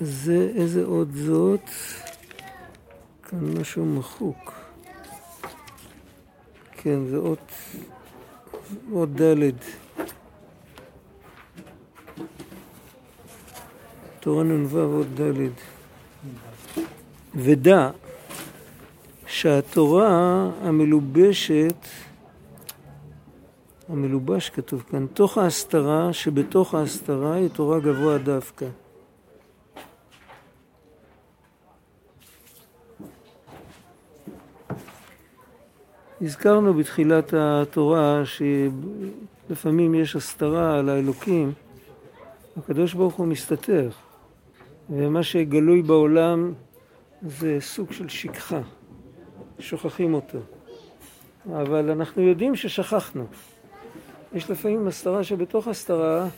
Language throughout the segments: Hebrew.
זה, איזה אות זאת? כאן משהו מחוק. כן, זה אות, אות ד'. תורה נ"ו אות ד'. ודע שהתורה המלובשת, המלובש כתוב כאן, תוך ההסתרה שבתוך ההסתרה היא תורה גבוה דווקא. הזכרנו בתחילת התורה שלפעמים יש הסתרה על האלוקים, הקדוש ברוך הוא מסתתר, ומה שגלוי בעולם זה סוג של שכחה, שוכחים אותו, אבל אנחנו יודעים ששכחנו. יש לפעמים הסתרה שבתוך הסתרה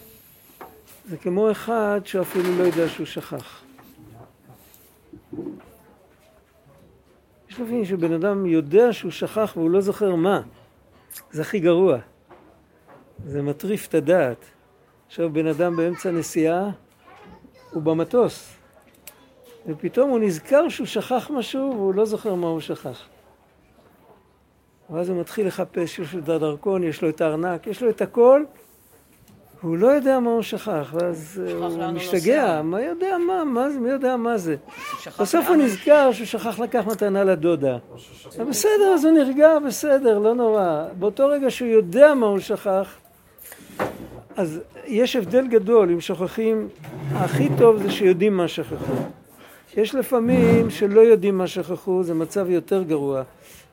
זה כמו אחד שאפילו לא יודע שהוא שכח. לפעמים שבן אדם יודע שהוא שכח והוא לא זוכר מה. זה הכי גרוע. זה מטריף את הדעת. עכשיו בן אדם באמצע נסיעה, הוא במטוס, ופתאום הוא נזכר שהוא שכח משהו והוא לא זוכר מה הוא שכח. ואז הוא מתחיל לחפש, יש לו את הדרכון, יש לו את הארנק, יש לו את הכל, הוא לא יודע מה הוא שכח, ואז הוא משתגע, מה יודע מה, מה זה, מי יודע מה זה. בסוף הוא נזכר שהוא שכח לקח מתנה לדודה. בסדר, אז הוא נרגע, בסדר, לא נורא. באותו רגע שהוא יודע מה הוא שכח, אז יש הבדל גדול אם שוכחים, הכי טוב זה שיודעים מה שכחו. יש לפעמים שלא יודעים מה שכחו, זה מצב יותר גרוע.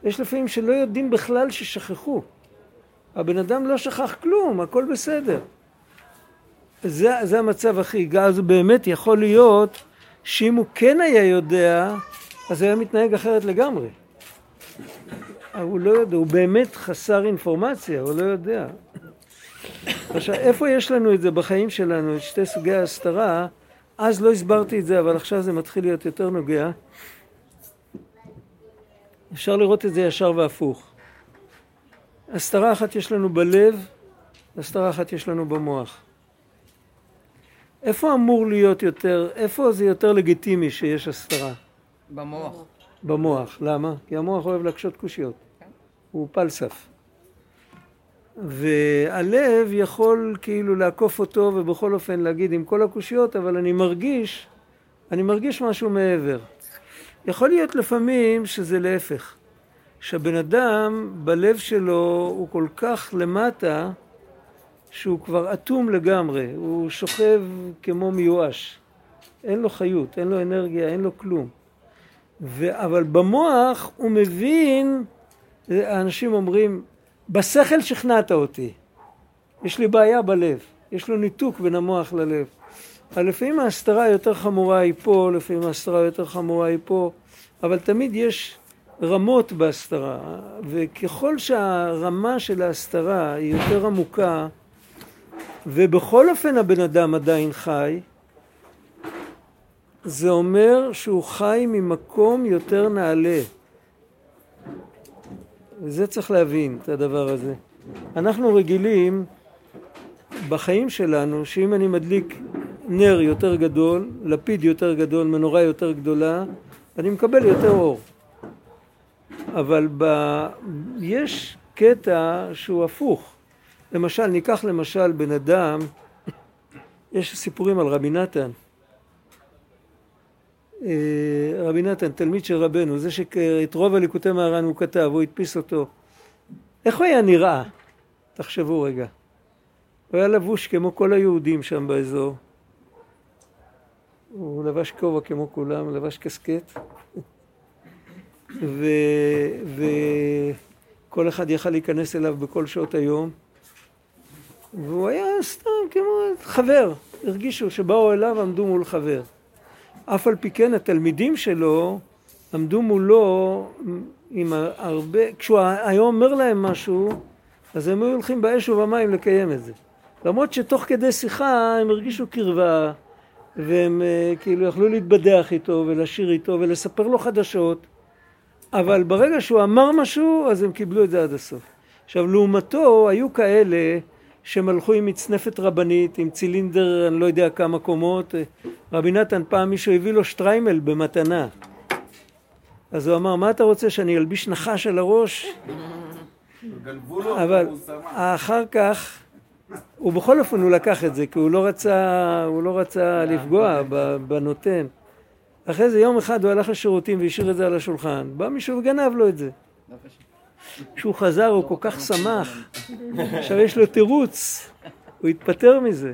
יש לפעמים שלא יודעים בכלל ששכחו. הבן אדם לא שכח כלום, הכל בסדר. זה, זה המצב הכי, אז באמת יכול להיות שאם הוא כן היה יודע, אז היה מתנהג אחרת לגמרי. הוא לא יודע, הוא באמת חסר אינפורמציה, הוא לא יודע. עכשיו, איפה יש לנו את זה בחיים שלנו, את שתי סוגי ההסתרה? אז לא הסברתי את זה, אבל עכשיו זה מתחיל להיות יותר נוגע. אפשר לראות את זה ישר והפוך. הסתרה אחת יש לנו בלב, הסתרה אחת יש לנו במוח. איפה אמור להיות יותר, איפה זה יותר לגיטימי שיש הסתרה? במוח. במוח. למה? כי המוח אוהב להקשות קושיות. כן. הוא פלסף. והלב יכול כאילו לעקוף אותו ובכל אופן להגיד עם כל הקושיות, אבל אני מרגיש, אני מרגיש משהו מעבר. יכול להיות לפעמים שזה להפך. שהבן אדם בלב שלו הוא כל כך למטה שהוא כבר אטום לגמרי, הוא שוכב כמו מיואש, אין לו חיות, אין לו אנרגיה, אין לו כלום. ו... אבל במוח הוא מבין, האנשים אומרים, בשכל שכנעת אותי, יש לי בעיה בלב, יש לו ניתוק בין המוח ללב. אבל לפעמים ההסתרה היותר חמורה היא פה, לפעמים ההסתרה היותר חמורה היא פה, אבל תמיד יש רמות בהסתרה, וככל שהרמה של ההסתרה היא יותר עמוקה, ובכל אופן הבן אדם עדיין חי, זה אומר שהוא חי ממקום יותר נעלה. וזה צריך להבין, את הדבר הזה. אנחנו רגילים בחיים שלנו, שאם אני מדליק נר יותר גדול, לפיד יותר גדול, מנורה יותר גדולה, אני מקבל יותר אור. אבל ב... יש קטע שהוא הפוך. למשל, ניקח למשל בן אדם, יש סיפורים על רבי נתן. אה, רבי נתן, תלמיד של רבנו, זה שאת רוב הליקוטי מהר"ן הוא כתב, הוא הדפיס אותו. איך הוא היה נראה? תחשבו רגע. הוא היה לבוש כמו כל היהודים שם באזור. הוא לבש כובע כמו כולם, לבש קסקט. וכל אחד יכל להיכנס אליו בכל שעות היום. והוא היה סתם כמו חבר, הרגישו שבאו אליו עמדו מול חבר. אף על פי כן התלמידים שלו עמדו מולו עם הרבה, כשהוא היה אומר להם משהו, אז הם היו הולכים באש ובמים לקיים את זה. למרות שתוך כדי שיחה הם הרגישו קרבה, והם אה, כאילו יכלו להתבדח איתו ולשיר איתו ולספר לו חדשות, אבל ברגע שהוא אמר משהו, אז הם קיבלו את זה עד הסוף. עכשיו, לעומתו, היו כאלה שהם הלכו עם מצנפת רבנית, עם צילינדר, אני לא יודע כמה קומות. רבי נתן פעם מישהו הביא לו שטריימל במתנה. אז הוא אמר, מה אתה רוצה, שאני אלביש נחש על הראש? אבל אחר כך, הוא בכל אופן הוא לקח את זה, כי הוא לא רצה, הוא לא רצה לפגוע בנותן. אחרי זה יום אחד הוא הלך לשירותים והשאיר את זה על השולחן. בא מישהו וגנב לו את זה. כשהוא חזר הוא כל כך שמח. עכשיו יש לו תירוץ, הוא התפטר מזה.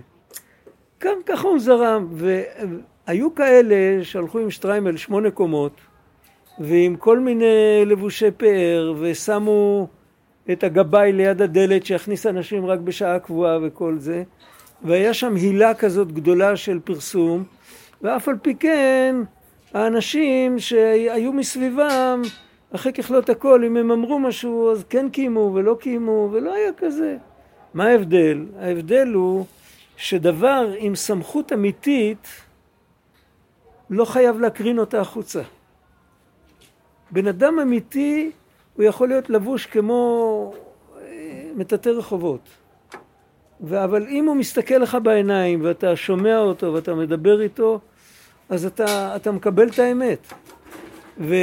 גם ככה הוא זרם. והיו כאלה שהלכו עם שטריימל שמונה קומות, ועם כל מיני לבושי פאר, ושמו את הגבאי ליד הדלת שיכניס אנשים רק בשעה קבועה וכל זה. והיה שם הילה כזאת גדולה של פרסום, ואף על פי כן האנשים שהיו מסביבם, אחרי ככלות הכל, אם הם אמרו משהו, אז כן קיימו ולא קיימו, ולא היה כזה. מה ההבדל? ההבדל הוא שדבר עם סמכות אמיתית לא חייב להקרין אותה החוצה. בן אדם אמיתי הוא יכול להיות לבוש כמו אה, מטאטא רחובות. אבל אם הוא מסתכל לך בעיניים ואתה שומע אותו ואתה מדבר איתו, אז אתה, אתה מקבל את האמת. ו,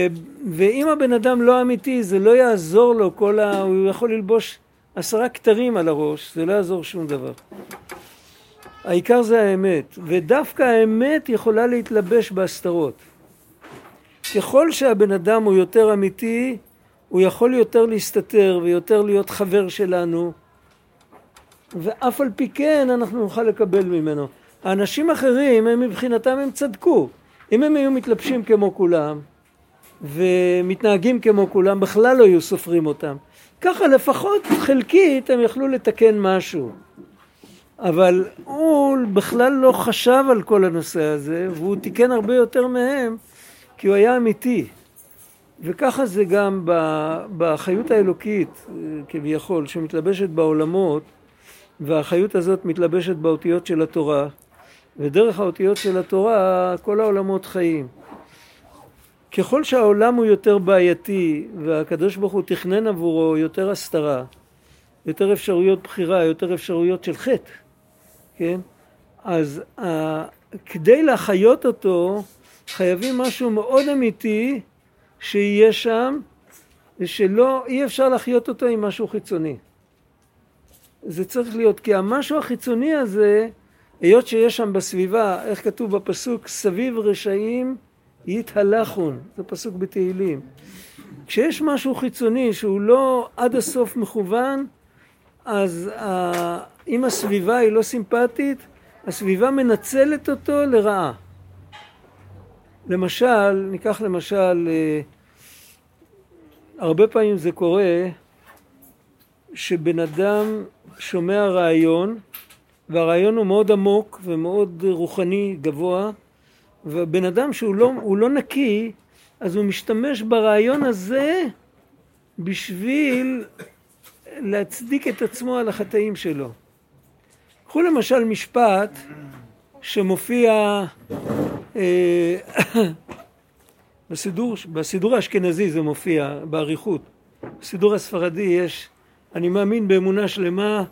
ואם הבן אדם לא אמיתי, זה לא יעזור לו כל ה... הוא יכול ללבוש עשרה כתרים על הראש, זה לא יעזור שום דבר. העיקר זה האמת, ודווקא האמת יכולה להתלבש בהסתרות. ככל שהבן אדם הוא יותר אמיתי, הוא יכול יותר להסתתר ויותר להיות חבר שלנו, ואף על פי כן אנחנו נוכל לקבל ממנו. האנשים אחרים, הם מבחינתם הם צדקו. אם הם היו מתלבשים כמו כולם ומתנהגים כמו כולם, בכלל לא היו סופרים אותם. ככה לפחות חלקית הם יכלו לתקן משהו. אבל הוא בכלל לא חשב על כל הנושא הזה, והוא תיקן הרבה יותר מהם, כי הוא היה אמיתי. וככה זה גם בחיות האלוקית, כביכול, שמתלבשת בעולמות, והחיות הזאת מתלבשת באותיות של התורה, ודרך האותיות של התורה כל העולמות חיים. ככל שהעולם הוא יותר בעייתי והקדוש ברוך הוא תכנן עבורו יותר הסתרה, יותר אפשרויות בחירה, יותר אפשרויות של חטא, כן? אז uh, כדי להחיות אותו חייבים משהו מאוד אמיתי שיהיה שם ושלא, אי אפשר להחיות אותו עם משהו חיצוני. זה צריך להיות, כי המשהו החיצוני הזה היות שיש שם בסביבה, איך כתוב בפסוק, סביב רשעים יתהלכון, זה פסוק בתהילים. כשיש משהו חיצוני שהוא לא עד הסוף מכוון, אז אם הסביבה היא לא סימפטית, הסביבה מנצלת אותו לרעה. למשל, ניקח למשל, אה, הרבה פעמים זה קורה שבן אדם שומע רעיון והרעיון הוא מאוד עמוק ומאוד רוחני גבוה ובן אדם שהוא לא, לא נקי אז הוא משתמש ברעיון הזה בשביל להצדיק את עצמו על החטאים שלו. קחו למשל משפט שמופיע אה, בסידור, בסידור האשכנזי זה מופיע באריכות. בסידור הספרדי יש אני מאמין באמונה שלמה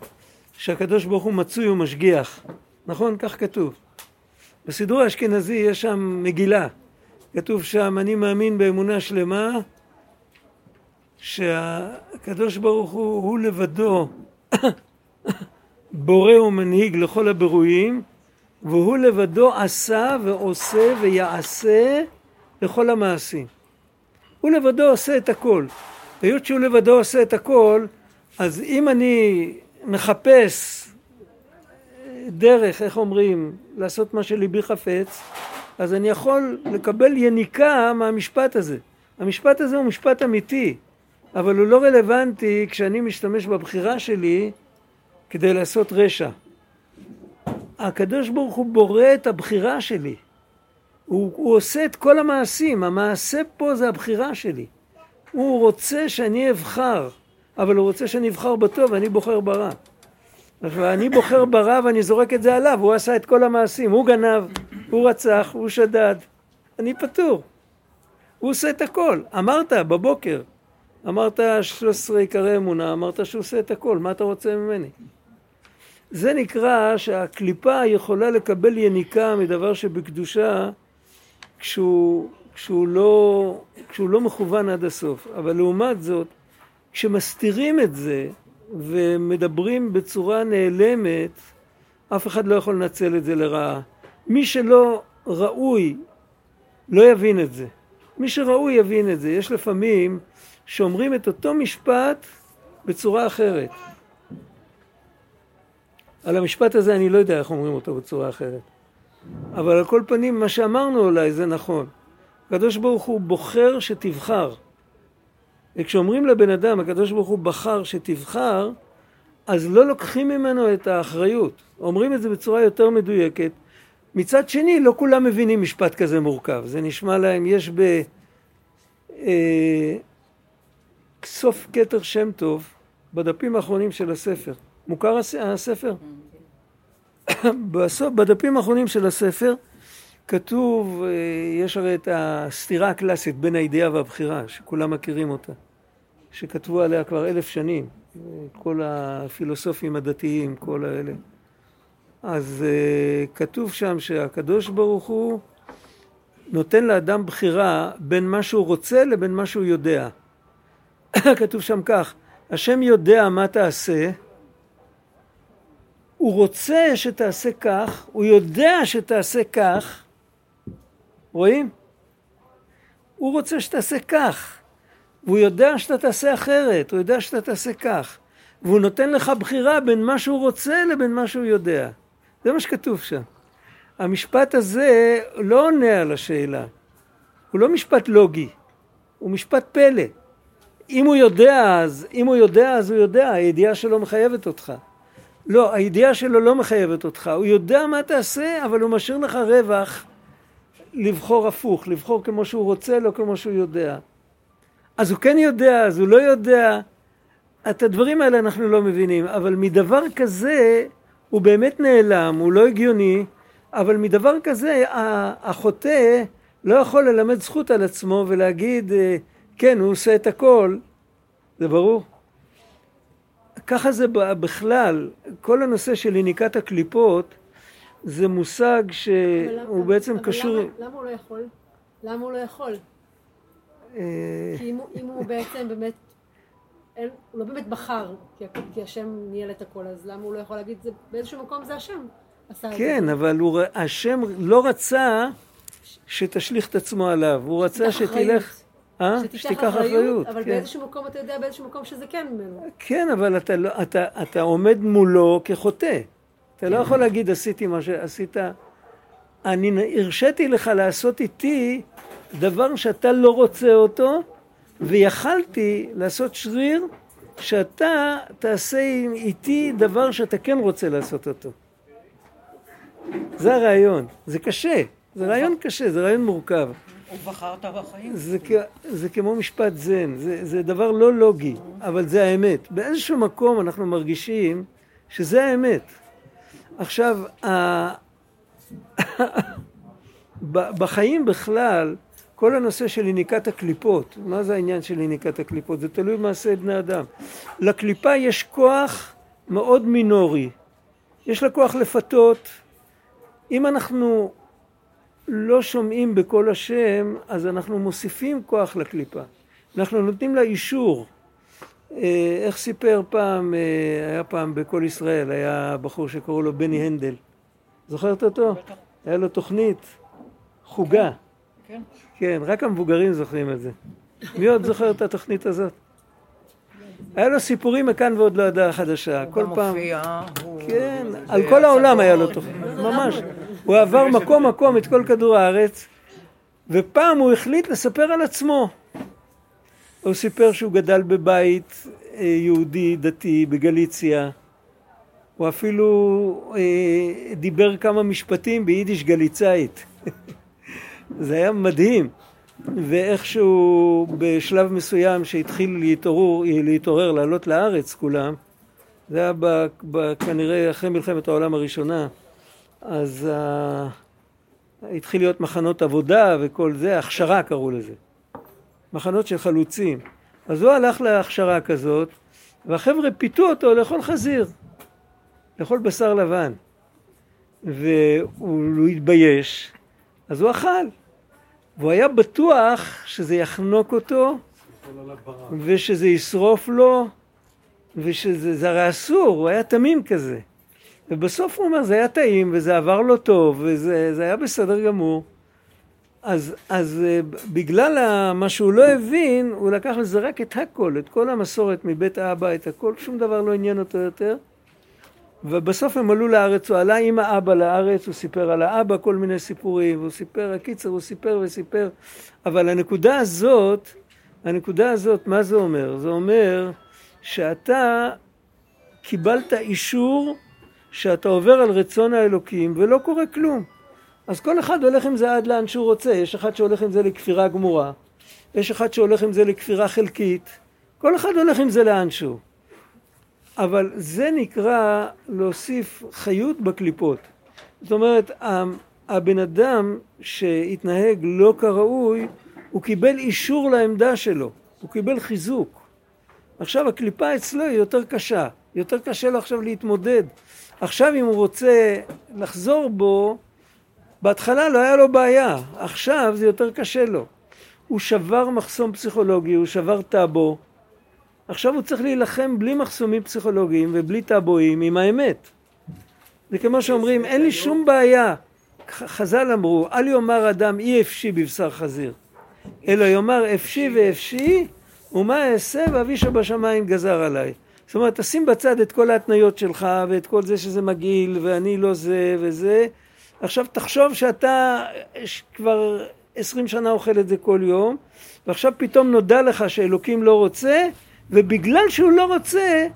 שהקדוש ברוך הוא מצוי ומשגיח. נכון? כך כתוב. בסידור האשכנזי יש שם מגילה. כתוב שם, אני מאמין באמונה שלמה שהקדוש ברוך הוא, הוא לבדו בורא ומנהיג לכל הברואים והוא לבדו עשה ועושה ויעשה לכל המעשים. הוא לבדו עושה את הכל. היות שהוא לבדו עושה את הכל, אז אם אני מחפש דרך, איך אומרים, לעשות מה שליבי חפץ, אז אני יכול לקבל יניקה מהמשפט הזה. המשפט הזה הוא משפט אמיתי, אבל הוא לא רלוונטי כשאני משתמש בבחירה שלי כדי לעשות רשע. הקדוש ברוך הוא בורא את הבחירה שלי. הוא, הוא עושה את כל המעשים, המעשה פה זה הבחירה שלי. הוא רוצה שאני אבחר. אבל הוא רוצה שאני אבחר בטוב ואני בוחר ברע. ואני בוחר ברע ואני זורק את זה עליו, הוא עשה את כל המעשים, הוא גנב, הוא רצח, הוא שדד, אני פטור. הוא עושה את הכל. אמרת בבוקר, אמרת 13 עיקרי אמונה, אמרת שהוא עושה את הכל, מה אתה רוצה ממני? זה נקרא שהקליפה יכולה לקבל יניקה מדבר שבקדושה כשהוא, כשהוא, לא, כשהוא לא מכוון עד הסוף. אבל לעומת זאת, כשמסתירים את זה ומדברים בצורה נעלמת, אף אחד לא יכול לנצל את זה לרעה. מי שלא ראוי לא יבין את זה. מי שראוי יבין את זה. יש לפעמים שאומרים את אותו משפט בצורה אחרת. על המשפט הזה אני לא יודע איך אומרים אותו בצורה אחרת. אבל על כל פנים, מה שאמרנו אולי זה נכון. הקדוש ברוך הוא בוחר שתבחר. וכשאומרים לבן אדם, הקדוש ברוך הוא בחר שתבחר, אז לא לוקחים ממנו את האחריות. אומרים את זה בצורה יותר מדויקת. מצד שני, לא כולם מבינים משפט כזה מורכב. זה נשמע להם, יש ב... אה, סוף כתר שם טוב, בדפים האחרונים של הספר. מוכר הספר? בסוף, בדפים האחרונים של הספר כתוב, אה, יש הרי את הסתירה הקלאסית בין הידיעה והבחירה, שכולם מכירים אותה, שכתבו עליה כבר אלף שנים, כל הפילוסופים הדתיים, כל האלה. אז uh, כתוב שם שהקדוש ברוך הוא נותן לאדם בחירה בין מה שהוא רוצה לבין מה שהוא יודע. כתוב שם כך, השם יודע מה תעשה, הוא רוצה שתעשה כך, הוא יודע שתעשה כך, רואים? הוא רוצה שתעשה כך, והוא יודע שאתה תעשה אחרת, הוא יודע שאתה תעשה כך, והוא נותן לך בחירה בין מה שהוא רוצה לבין מה שהוא יודע. זה מה שכתוב שם. המשפט הזה לא עונה על השאלה, הוא לא משפט לוגי, הוא משפט פלא. אם הוא יודע אז, אם הוא יודע אז הוא יודע, הידיעה שלו מחייבת אותך. לא, הידיעה שלו לא מחייבת אותך, הוא יודע מה תעשה, אבל הוא משאיר לך רווח לבחור הפוך, לבחור כמו שהוא רוצה, לא כמו שהוא יודע. אז הוא כן יודע, אז הוא לא יודע. את הדברים האלה אנחנו לא מבינים, אבל מדבר כזה הוא באמת נעלם, הוא לא הגיוני, אבל מדבר כזה החוטא לא יכול ללמד זכות על עצמו ולהגיד אה, כן, הוא עושה את הכל, זה ברור. ככה זה בכלל, כל הנושא של יניקת הקליפות זה מושג שהוא בעצם אבל קשור... למה, למה הוא לא יכול? למה הוא לא יכול? אה, כי אם, הוא- אם הוא בעצם באמת, אין, הוא לא באמת בחר, כי, כי השם ניהל את הכל, אז למה הוא לא יכול להגיד, זה, באיזשהו מקום זה השם עשה את זה. כן, אבל הוא, השם לא רצה שתשליך את עצמו עליו, הוא רצה שתלך... אה? שתיקח אחריות, אבל כן. באיזשהו מקום אתה יודע באיזשהו מקום שזה כן ממנו. כן, אבל אתה, לא, אתה, אתה עומד מולו כחוטא. אתה לא. יכול להגיד עשיתי מה שעשית. אני הרשיתי לך לעשות איתי דבר שאתה לא רוצה אותו, ויכלתי לעשות שריר שאתה תעשה איתי דבר שאתה כן רוצה לעשות אותו. זה הרעיון. זה קשה. זה רעיון קשה, זה רעיון מורכב. ובחרת בחיים. זה, זה כמו משפט זן, זה, זה דבר לא לוגי, אבל זה האמת. באיזשהו מקום אנחנו מרגישים שזה האמת. עכשיו, בחיים בכלל, כל הנושא של יניקת הקליפות, מה זה העניין של יניקת הקליפות? זה תלוי במעשה בני אדם. לקליפה יש כוח מאוד מינורי. יש לה כוח לפתות. אם אנחנו לא שומעים בקול השם, אז אנחנו מוסיפים כוח לקליפה. אנחנו נותנים לה אישור. אה, איך סיפר פעם, אה, היה פעם בקול ישראל, היה בחור שקראו לו בני הנדל. זוכרת אותו? בטח. היה לו תוכנית חוגה. כן. כן, רק המבוגרים זוכרים את זה. מי עוד זוכר את התוכנית הזאת? היה לו סיפורים מכאן ועוד לא ידע חדשה. כל הוא פעם... גם מופיע, הוא- כן, על כל העולם היה לו. תוכנית, ממש. הוא עבר מקום מקום את כל כדור הארץ, ופעם הוא החליט לספר על עצמו. הוא סיפר שהוא גדל בבית אה, יהודי דתי בגליציה. הוא אפילו אה, דיבר כמה משפטים ביידיש גליצאית. זה היה מדהים. ואיכשהו בשלב מסוים שהתחיל להתעורר, להתעורר לעלות לארץ כולם, זה היה ב, ב, כנראה אחרי מלחמת העולם הראשונה, אז uh, התחיל להיות מחנות עבודה וכל זה, הכשרה קראו לזה. מחנות של חלוצים. אז הוא הלך להכשרה כזאת, והחבר'ה פיתו אותו לאכול חזיר. לאכול בשר לבן. והוא התבייש, אז הוא אכל. והוא היה בטוח שזה יחנוק אותו, ושזה ישרוף לו, ושזה זה הרי אסור, הוא היה תמים כזה. ובסוף הוא אומר, זה היה טעים, וזה עבר לו טוב, וזה היה בסדר גמור. אז, אז אה, בגלל מה שהוא לא הבין, הוא לקח לזרק את הכל, את כל המסורת מבית האבא, את הכל, שום דבר לא עניין אותו יותר. ובסוף הם עלו לארץ, הוא עלה עם האבא לארץ, הוא סיפר על האבא כל מיני סיפורים, הוא סיפר, הקיצר, הוא סיפר וסיפר. אבל הנקודה הזאת, הנקודה הזאת, מה זה אומר? זה אומר שאתה קיבלת אישור שאתה עובר על רצון האלוקים ולא קורה כלום. אז כל אחד הולך עם זה עד לאן שהוא רוצה. יש אחד שהולך עם זה לכפירה גמורה, יש אחד שהולך עם זה לכפירה חלקית, כל אחד הולך עם זה לאן שהוא. אבל זה נקרא להוסיף חיות בקליפות. זאת אומרת, הבן אדם שהתנהג לא כראוי, הוא קיבל אישור לעמדה שלו, הוא קיבל חיזוק. עכשיו הקליפה אצלו היא יותר קשה, יותר קשה לו עכשיו להתמודד. עכשיו אם הוא רוצה לחזור בו, בהתחלה לא היה לו בעיה, עכשיו זה יותר קשה לו. הוא שבר מחסום פסיכולוגי, הוא שבר טאבו. עכשיו הוא צריך להילחם בלי מחסומים פסיכולוגיים ובלי טאבואים עם האמת. זה כמו שאומרים, אין לי שום בעיה. חז"ל אמרו, אל יאמר אדם אי אפשי בבשר חזיר, אלא יאמר אפשי ואפשי, ומה אעשה ואבי שבשמיים גזר עליי. זאת אומרת, תשים בצד את כל ההתניות שלך ואת כל זה שזה מגעיל ואני לא זה וזה, עכשיו תחשוב שאתה כבר עשרים שנה אוכל את זה כל יום, ועכשיו פתאום נודע לך שאלוקים לא רוצה, ובגלל שהוא לא רוצה,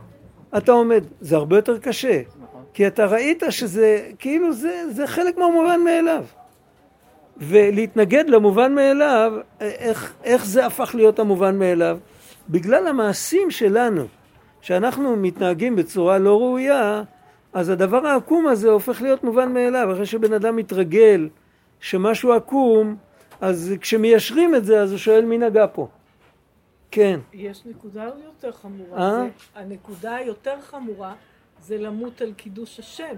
אתה עומד. זה הרבה יותר קשה. כי אתה ראית שזה, כאילו זה, זה חלק מהמובן מאליו. ולהתנגד למובן מאליו, איך, איך זה הפך להיות המובן מאליו? בגלל המעשים שלנו, שאנחנו מתנהגים בצורה לא ראויה, אז הדבר העקום הזה הופך להיות מובן מאליו. אחרי שבן אדם מתרגל שמשהו עקום, אז כשמיישרים את זה, אז הוא שואל מי נגע פה. כן. יש נקודה יותר חמורה. אה? הנקודה היותר חמורה זה למות על קידוש השם.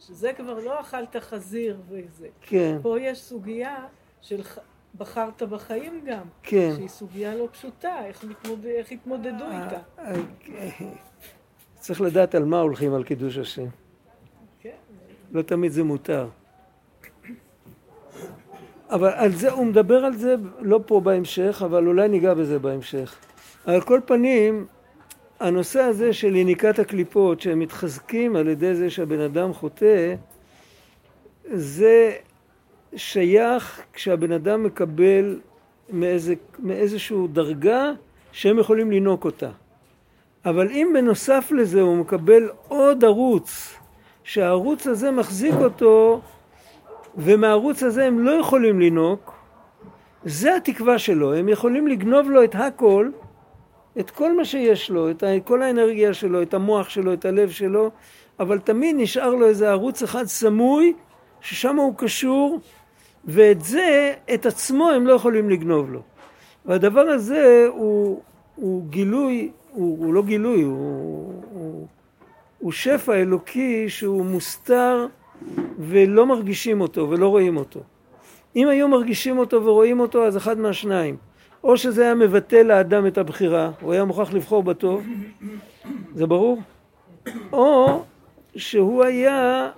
שזה כבר לא אכלת חזיר וזה. כן. פה יש סוגיה של. בחרת בחיים גם. כן. שהיא סוגיה לא פשוטה, איך, מתמוד... איך התמודדו אה, איתה. צריך לדעת על מה הולכים על קידוש השם. לא תמיד זה מותר. אבל על זה, הוא מדבר על זה לא פה בהמשך, אבל אולי ניגע בזה בהמשך. על כל פנים, הנושא הזה של יניקת הקליפות, שהם מתחזקים על ידי זה שהבן אדם חוטא, זה שייך כשהבן אדם מקבל מאיזה, מאיזשהו דרגה שהם יכולים לינוק אותה. אבל אם בנוסף לזה הוא מקבל עוד ערוץ, שהערוץ הזה מחזיק אותו ומהערוץ הזה הם לא יכולים לינוק, זה התקווה שלו, הם יכולים לגנוב לו את הכל, את כל מה שיש לו, את כל האנרגיה שלו, את המוח שלו, את הלב שלו, אבל תמיד נשאר לו איזה ערוץ אחד סמוי, ששם הוא קשור, ואת זה, את עצמו הם לא יכולים לגנוב לו. והדבר הזה הוא, הוא גילוי, הוא, הוא לא גילוי, הוא, הוא, הוא שפע אלוקי שהוא מוסתר ולא מרגישים אותו ולא רואים אותו. אם היו מרגישים אותו ורואים אותו, אז אחד מהשניים. או שזה היה מבטל לאדם את הבחירה, הוא היה מוכרח לבחור בטוב, זה ברור? או שהוא היה,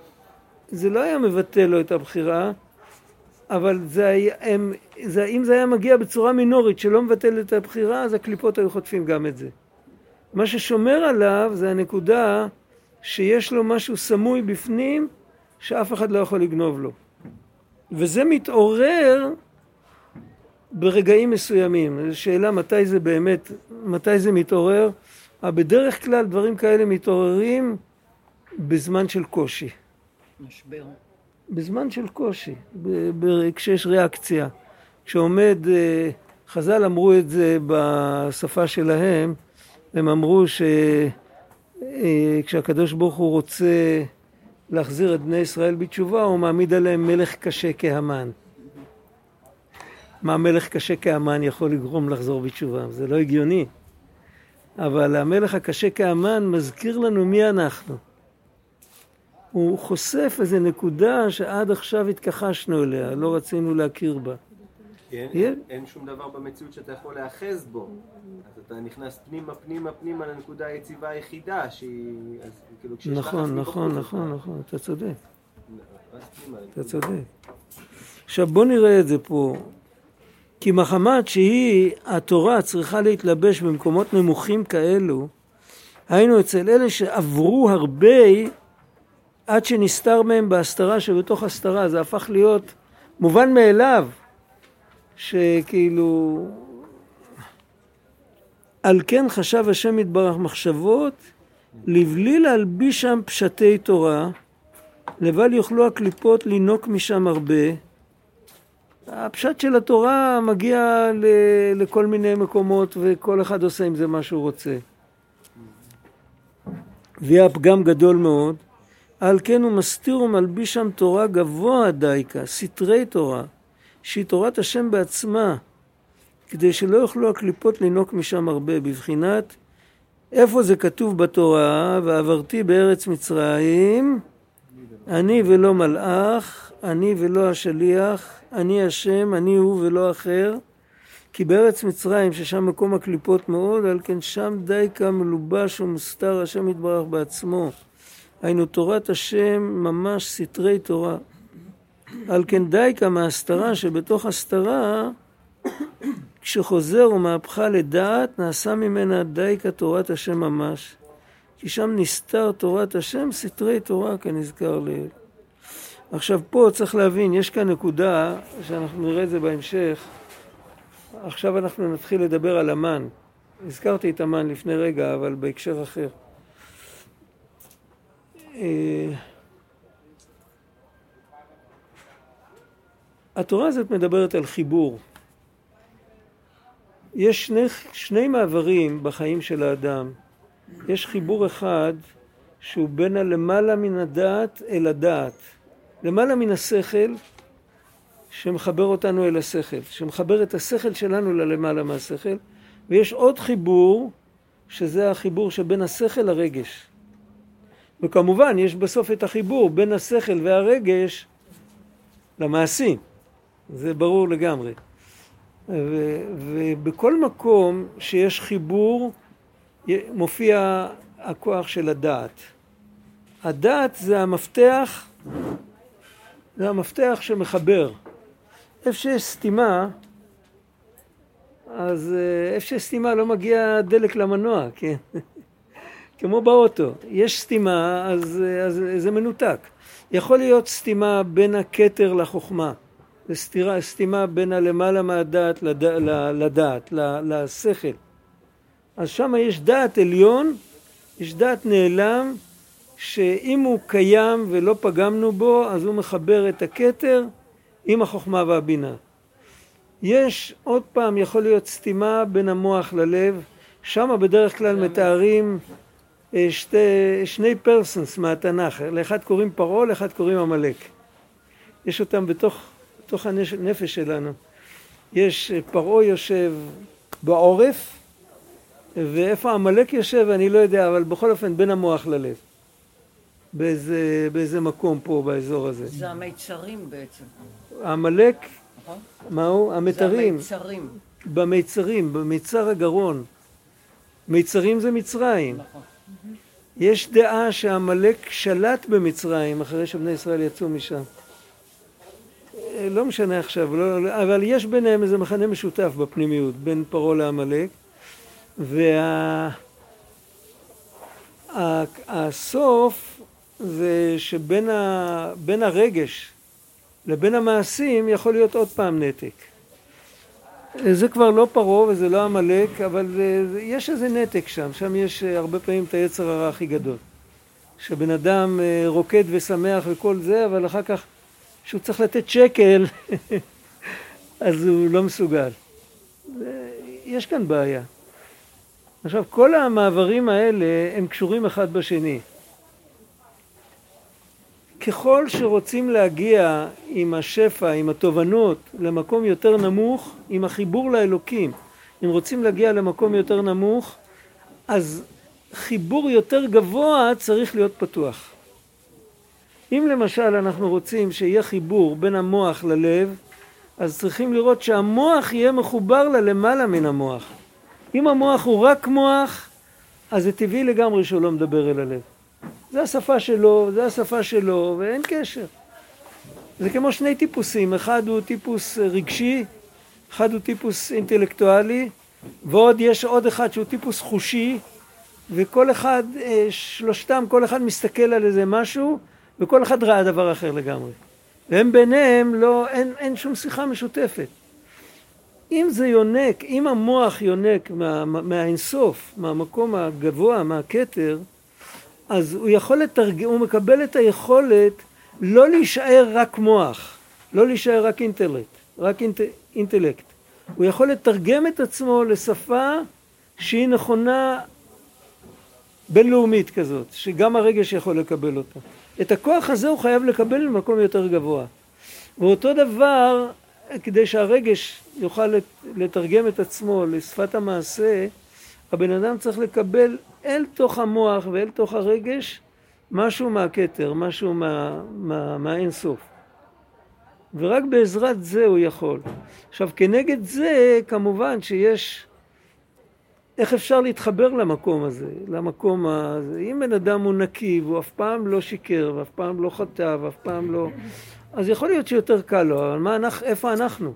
זה לא היה מבטל לו את הבחירה, אבל זה היה, הם, זה, אם זה היה מגיע בצורה מינורית שלא מבטל את הבחירה, אז הקליפות היו חוטפים גם את זה. מה ששומר עליו זה הנקודה שיש לו משהו סמוי בפנים, שאף אחד לא יכול לגנוב לו. וזה מתעורר ברגעים מסוימים. זו שאלה מתי זה באמת, מתי זה מתעורר. אבל בדרך כלל דברים כאלה מתעוררים בזמן של קושי. משבר. בזמן של קושי, כשיש ריאקציה. כשעומד, אה, חז"ל אמרו את זה בשפה שלהם, הם אמרו שכשהקדוש אה, ברוך הוא רוצה להחזיר את בני ישראל בתשובה, הוא מעמיד עליהם מלך קשה כהמן. מה מלך קשה כהמן יכול לגרום לחזור בתשובה? זה לא הגיוני. אבל המלך הקשה כהמן מזכיר לנו מי אנחנו. הוא חושף איזו נקודה שעד עכשיו התכחשנו אליה, לא רצינו להכיר בה. אין, יהיה. אין שום דבר במציאות שאתה יכול להיאחז בו. אז אתה נכנס פנימה, פנימה, פנימה לנקודה היציבה היחידה, שהיא... אז כאילו נכון, נכון, נכון, נכון, אתה צודק, אתה. צודק. עכשיו בוא נראה את זה פה. כי מחמת שהיא, התורה צריכה להתלבש במקומות נמוכים כאלו, היינו אצל אלה שעברו הרבה עד שנסתר מהם בהסתרה שבתוך הסתרה, זה הפך להיות מובן מאליו, שכאילו... על כן חשב השם יתברך מחשבות, לבלי להלביש שם פשטי תורה, לבל יוכלו הקליפות לינוק משם הרבה. הפשט של התורה מגיע ל- לכל מיני מקומות וכל אחד עושה עם זה מה שהוא רוצה. ויהיה הפגם גדול מאוד. על כן הוא מסתיר ומלביש שם תורה גבוה דייקה, סתרי תורה, שהיא תורת השם בעצמה, כדי שלא יוכלו הקליפות לינוק משם הרבה, בבחינת איפה זה כתוב בתורה, ועברתי בארץ מצרים, אני ולא מלאך, אני ולא השליח, אני השם, אני הוא ולא אחר. כי בארץ מצרים, ששם מקום הקליפות מאוד, על כן שם דייקה מלובש ומוסתר השם יתברך בעצמו. היינו תורת השם ממש סתרי תורה. על כן דייקה מההסתרה שבתוך הסתרה, כשחוזר ומהפכה לדעת, נעשה ממנה דייקה תורת השם ממש. כי שם נסתר תורת השם, סתרי תורה כנזכר לעיל. עכשיו פה צריך להבין, יש כאן נקודה שאנחנו נראה את זה בהמשך. עכשיו אנחנו נתחיל לדבר על המן. הזכרתי את המן לפני רגע, אבל בהקשר אחר. התורה הזאת מדברת על חיבור. יש שני, שני מעברים בחיים של האדם. יש חיבור אחד שהוא בין הלמעלה מן הדעת אל הדעת. למעלה מן השכל שמחבר אותנו אל השכל, שמחבר את השכל שלנו ללמעלה מהשכל, ויש עוד חיבור שזה החיבור שבין השכל לרגש. וכמובן יש בסוף את החיבור בין השכל והרגש למעשים, זה ברור לגמרי. ו- ובכל מקום שיש חיבור מופיע הכוח של הדעת. הדעת זה המפתח, זה המפתח שמחבר. איפה שיש סתימה, אז אה, איפה שיש סתימה לא מגיע דלק למנוע, כן? כמו באוטו. יש סתימה, אז, אה, אז זה מנותק. יכול להיות סתימה בין הכתר לחוכמה. זה סתירה, סתימה בין הלמעלה מהדעת לד, לדעת, לשכל. אז שם יש דעת עליון, יש דעת נעלם, שאם הוא קיים ולא פגמנו בו, אז הוא מחבר את הכתר עם החוכמה והבינה. יש, עוד פעם, יכול להיות סתימה בין המוח ללב, שם בדרך כלל מתארים אה, שתי, שני פרסונס מהתנ"ך, לאחד קוראים פרעה, לאחד קוראים עמלק. יש אותם בתוך, בתוך הנפש שלנו. יש אה, פרעה יושב בעורף, ואיפה עמלק יושב אני לא יודע, אבל בכל אופן בין המוח ללב. באיזה, באיזה מקום פה באזור הזה. זה המיצרים בעצם, עמלק, נכון? מהו? זה המתרים. המיצרים, במיצרים, במיצר הגרון. מיצרים זה מצרים. נכון. יש דעה שעמלק שלט במצרים אחרי שבני ישראל יצאו משם. לא משנה עכשיו, לא, לא- אבל יש ביניהם איזה מכנה משותף בפנימיות, בין פרעה לעמלק. והסוף זה שבין ה, הרגש לבין המעשים יכול להיות עוד פעם נתק. זה כבר לא פרעה וזה לא עמלק, אבל יש איזה נתק שם, שם יש אה, הרבה פעמים את היצר הרע הכי גדול. שבן אדם אה, רוקד ושמח וכל זה, אבל אחר כך כשהוא צריך לתת שקל, אז הוא לא מסוגל. יש כאן בעיה. עכשיו, כל המעברים האלה הם קשורים אחד בשני. ככל שרוצים להגיע עם השפע, עם התובנות, למקום יותר נמוך, עם החיבור לאלוקים, אם רוצים להגיע למקום יותר נמוך, אז חיבור יותר גבוה צריך להיות פתוח. אם למשל אנחנו רוצים שיהיה חיבור בין המוח ללב, אז צריכים לראות שהמוח יהיה מחובר ללמעלה מן המוח. אם המוח הוא רק מוח, אז זה טבעי לגמרי שהוא לא מדבר אל הלב. זה השפה שלו, זה השפה שלו, ואין קשר. זה כמו שני טיפוסים, אחד הוא טיפוס רגשי, אחד הוא טיפוס אינטלקטואלי, ועוד יש עוד אחד שהוא טיפוס חושי, וכל אחד, אה, שלושתם, כל אחד מסתכל על איזה משהו, וכל אחד ראה דבר אחר לגמרי. והם ביניהם, לא, אין, אין שום שיחה משותפת. אם זה יונק, אם המוח יונק מה, מהאינסוף, מהמקום הגבוה, מהכתר, אז הוא יכול לתרגם, הוא מקבל את היכולת לא להישאר רק מוח, לא להישאר רק אינטלקט, רק אינט, אינטלקט. הוא יכול לתרגם את עצמו לשפה שהיא נכונה בינלאומית כזאת, שגם הרגש יכול לקבל אותה. את הכוח הזה הוא חייב לקבל ממקום יותר גבוה. ואותו דבר, כדי שהרגש יוכל לתרגם את עצמו לשפת המעשה, הבן אדם צריך לקבל אל תוך המוח ואל תוך הרגש משהו מהכתר, משהו מה, מה, מהאינסוף. ורק בעזרת זה הוא יכול. עכשיו, כנגד זה, כמובן שיש... איך אפשר להתחבר למקום הזה, למקום הזה? אם בן אדם הוא נקי והוא אף פעם לא שיקר ואף פעם לא חטא ואף פעם לא... אז יכול להיות שיותר קל לו, אבל מה, אנחנו, איפה אנחנו?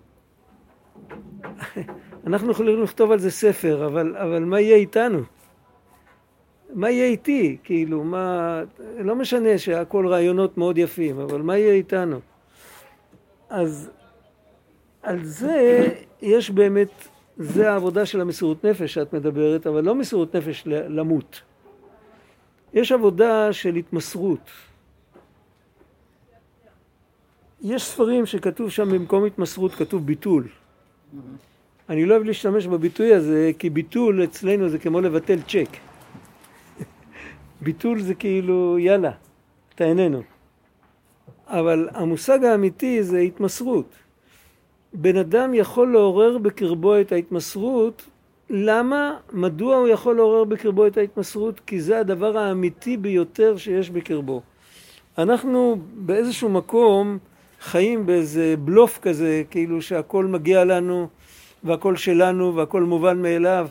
אנחנו יכולים לכתוב על זה ספר, אבל, אבל מה יהיה איתנו? מה יהיה איתי? כאילו, מה... לא משנה שהכל רעיונות מאוד יפים, אבל מה יהיה איתנו? אז על זה יש באמת, זה העבודה של המסירות נפש שאת מדברת, אבל לא מסירות נפש למות. יש עבודה של התמסרות. יש ספרים שכתוב שם במקום התמסרות כתוב ביטול. אני לא אוהב להשתמש בביטוי הזה, כי ביטול אצלנו זה כמו לבטל צ'ק. ביטול זה כאילו, יאללה, אתה איננו. אבל המושג האמיתי זה התמסרות. בן אדם יכול לעורר בקרבו את ההתמסרות, למה? מדוע הוא יכול לעורר בקרבו את ההתמסרות? כי זה הדבר האמיתי ביותר שיש בקרבו. אנחנו באיזשהו מקום חיים באיזה בלוף כזה, כאילו שהכל מגיע לנו והכל שלנו והכל מובן מאליו.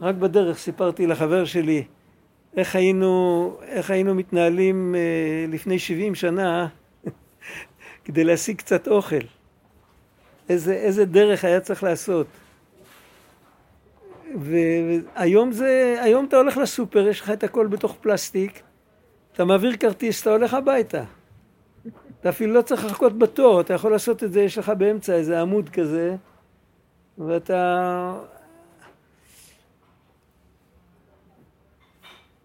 רק בדרך סיפרתי לחבר שלי איך היינו, איך היינו מתנהלים אה, לפני 70 שנה כדי להשיג קצת אוכל. איזה, איזה דרך היה צריך לעשות. והיום זה, היום אתה הולך לסופר, יש לך את הכל בתוך פלסטיק, אתה מעביר כרטיס, אתה הולך הביתה. אתה אפילו לא צריך לחכות בתור, אתה יכול לעשות את זה, יש לך באמצע איזה עמוד כזה, ואתה...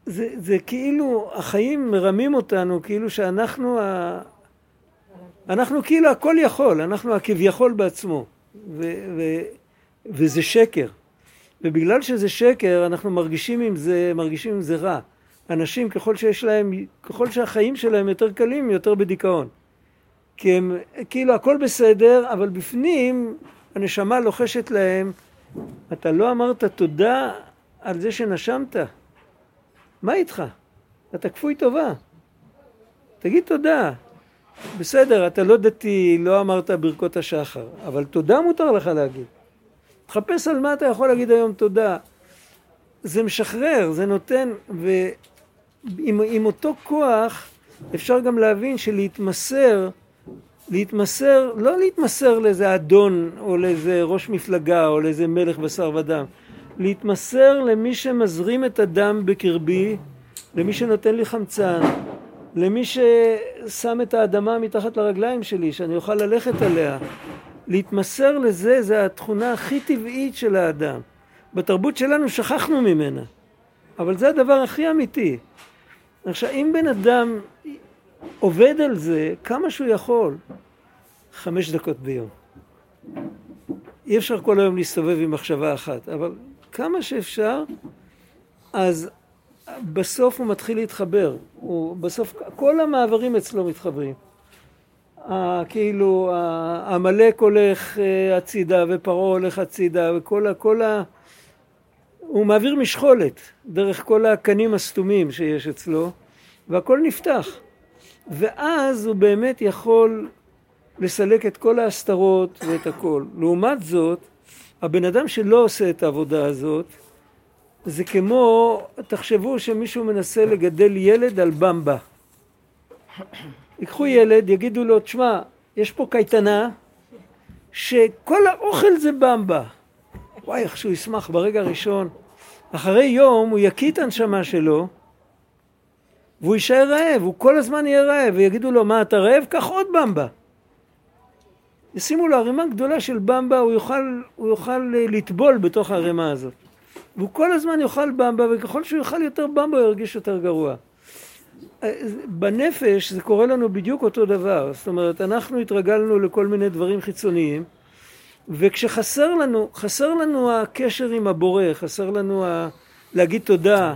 זה, זה כאילו, החיים מרמים אותנו, כאילו שאנחנו ה... אנחנו כאילו הכל יכול, אנחנו הכביכול בעצמו, ו, ו, וזה שקר. ובגלל שזה שקר, אנחנו מרגישים עם זה, מרגישים עם זה רע. אנשים, ככל שיש להם, ככל שהחיים שלהם יותר קלים, יותר בדיכאון. כי הם, כאילו הכל בסדר, אבל בפנים הנשמה לוחשת להם, אתה לא אמרת תודה על זה שנשמת. מה איתך? אתה כפוי טובה. תגיד תודה. בסדר, אתה לא דתי, לא אמרת ברכות השחר, אבל תודה מותר לך להגיד. תחפש על מה אתה יכול להגיד היום תודה. זה משחרר, זה נותן, ועם אותו כוח אפשר גם להבין שלהתמסר, להתמסר, לא להתמסר לאיזה אדון או לאיזה ראש מפלגה או לאיזה מלך בשר ודם, להתמסר למי שמזרים את הדם בקרבי, למי שנותן לי חמצן, למי ששם את האדמה מתחת לרגליים שלי, שאני אוכל ללכת עליה. להתמסר לזה, זה התכונה הכי טבעית של האדם. בתרבות שלנו שכחנו ממנה, אבל זה הדבר הכי אמיתי. עכשיו, אם בן אדם עובד על זה כמה שהוא יכול, חמש דקות ביום. אי אפשר כל היום להסתובב עם מחשבה אחת, אבל כמה שאפשר, אז בסוף הוא מתחיל להתחבר. הוא בסוף, כל המעברים אצלו מתחברים. כאילו עמלק הולך אה, הצידה ופרעה הולך הצידה וכל ה... כל ה... הוא מעביר משחולת דרך כל הקנים הסתומים שיש אצלו והכל נפתח. ואז הוא באמת יכול לסלק את כל ההסתרות ואת הכל. לעומת זאת, הבן אדם שלא עושה את העבודה הזאת, זה כמו, תחשבו שמישהו מנסה לגדל ילד על במבה. ייקחו ילד, יגידו לו, תשמע, יש פה קייטנה שכל האוכל זה במבה. וואי, איך שהוא ישמח ברגע הראשון. אחרי יום הוא יקיא את הנשמה שלו והוא יישאר רעב, הוא כל הזמן יהיה רעב, ויגידו לו, מה אתה רעב? קח עוד במבה. ישימו לו ערימה גדולה של במבה, הוא יוכל, הוא יוכל אה, לטבול בתוך הערימה הזאת. והוא כל הזמן יאכל במבה, וככל שהוא יאכל יותר במבה הוא ירגיש יותר גרוע. בנפש זה קורה לנו בדיוק אותו דבר, זאת אומרת אנחנו התרגלנו לכל מיני דברים חיצוניים וכשחסר לנו, חסר לנו הקשר עם הבורא, חסר לנו ה... להגיד תודה,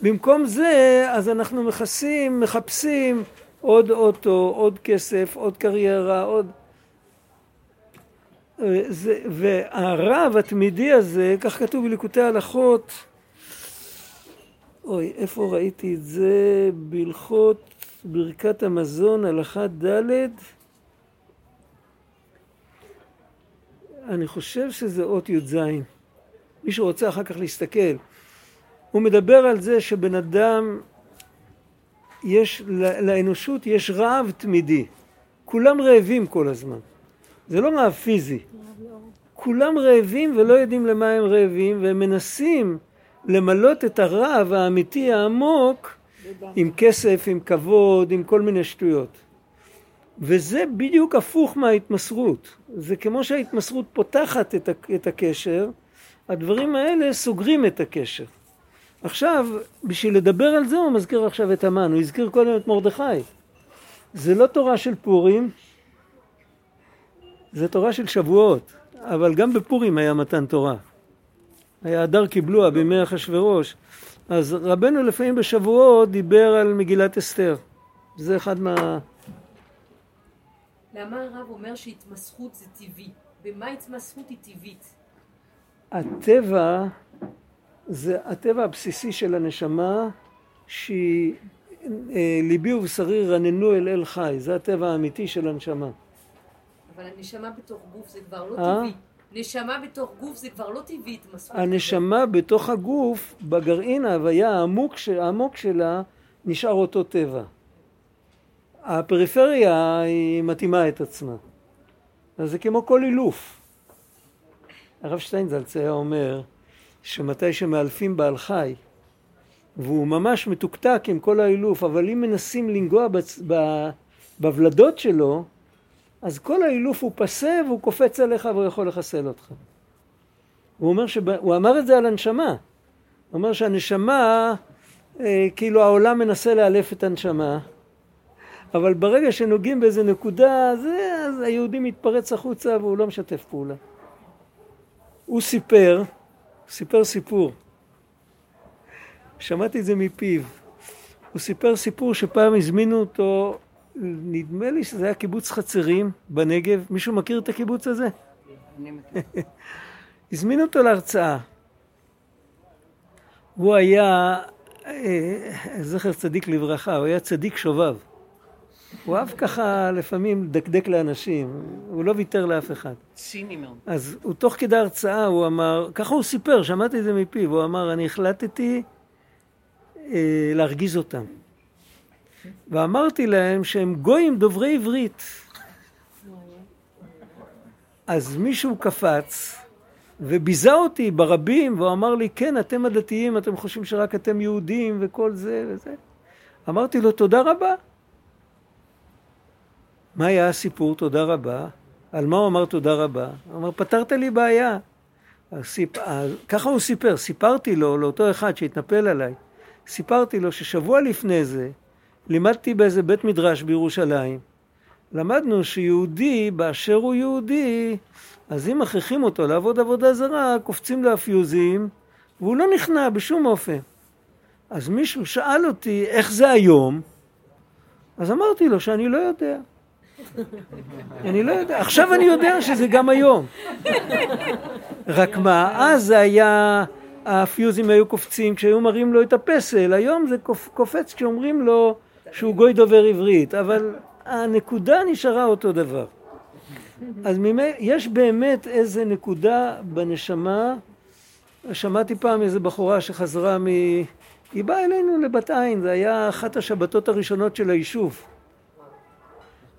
במקום זה אז אנחנו מכסים, מחפשים עוד אוטו, עוד כסף, עוד קריירה, עוד... אה, זה, והרב התמידי הזה, כך כתוב בליקוטי הלכות, אוי, איפה ראיתי את זה? בהלכות ברכת המזון, הלכה ד' אני חושב שזה אות י"ז. מי שרוצה אחר כך להסתכל. הוא מדבר על זה שבן אדם, יש, לאנושות יש רעב תמידי. כולם רעבים כל הזמן. זה לא רעב פיזי. כולם רעבים ולא יודעים למה הם רעבים, והם מנסים למלות את הרעב האמיתי העמוק עם כסף, עם כבוד, עם כל מיני שטויות. וזה בדיוק הפוך מההתמסרות. זה כמו שההתמסרות פותחת את הקשר, הדברים האלה סוגרים את הקשר. עכשיו, בשביל לדבר על זה הוא מזכיר עכשיו את המן, הוא הזכיר קודם את מרדכי. זה לא תורה של פורים, זה תורה של שבועות, אבל גם בפורים היה מתן תורה. היה הדר קיבלוה בימי אחשורוש. אז רבנו לפעמים בשבועות דיבר על מגילת אסתר. זה אחד מה... למה הרב אומר שהתמסכות זה טבעי? במה התמסכות היא טבעית? הטבע זה הטבע הבסיסי של הנשמה שהיא אה, ליבי ובשרי רננו אל אל חי, זה הטבע האמיתי של הנשמה. אבל הנשמה בתוך גוף זה כבר לא אה? טבעי. נשמה בתוך גוף זה כבר לא טבעי התמסכות. הנשמה בתוך הגוף, בגרעין ההוויה העמוק, העמוק שלה, נשאר אותו טבע. הפריפריה היא מתאימה את עצמה. אז זה כמו כל אילוף. הרב שטיינזלץ היה אומר שמתי שמאלפים בעל חי והוא ממש מתוקתק עם כל האילוף, אבל אם מנסים לנגוע בוולדות שלו, אז כל האילוף הוא פסה והוא קופץ עליך והוא יכול לחסל אותך. הוא אומר שבא, הוא אמר את זה על הנשמה. הוא אומר שהנשמה, אה, כאילו העולם מנסה לאלף את הנשמה, אבל ברגע שנוגעים באיזה נקודה, זה, אז היהודי מתפרץ החוצה והוא לא משתף פעולה. הוא סיפר, סיפר סיפור. שמעתי את זה מפיו. הוא סיפר סיפור שפעם הזמינו אותו, נדמה לי שזה היה קיבוץ חצרים בנגב. מישהו מכיר את הקיבוץ הזה? אני מכיר. הזמינו אותו להרצאה. הוא היה, אה, זכר צדיק לברכה, הוא היה צדיק שובב. הוא אהב ככה לפעמים לדקדק לאנשים, הוא לא ויתר לאף אחד. ציני מאוד. אז הוא תוך כדי הרצאה הוא אמר, ככה הוא סיפר, שמעתי את זה מפיו, הוא אמר, אני החלטתי אה, להרגיז אותם. ואמרתי להם שהם גויים דוברי עברית. אז מישהו קפץ וביזה אותי ברבים, והוא אמר לי, כן, אתם הדתיים, אתם חושבים שרק אתם יהודים וכל זה וזה. אמרתי לו, תודה רבה. מה היה הסיפור תודה רבה? על מה הוא אמר תודה רבה? הוא אמר, פתרת לי בעיה. סיפ... ככה הוא סיפר, סיפרתי לו, לאותו אחד שהתנפל עליי, סיפרתי לו ששבוע לפני זה לימדתי באיזה בית מדרש בירושלים. למדנו שיהודי, באשר הוא יהודי, אז אם מכריחים אותו לעבוד עבודה זרה, קופצים לו הפיוזים, והוא לא נכנע בשום אופן. אז מישהו שאל אותי איך זה היום, אז אמרתי לו שאני לא יודע. אני לא יודע, עכשיו אני יודע שזה גם היום. רק מה, אז זה היה, הפיוזים היו קופצים כשהיו מראים לו את הפסל, היום זה קופץ כשאומרים לו שהוא גוי דובר עברית, אבל הנקודה נשארה אותו דבר. אז ממי, יש באמת איזה נקודה בנשמה, שמעתי פעם איזה בחורה שחזרה מ... היא באה אלינו לבת עין, זה היה אחת השבתות הראשונות של היישוב.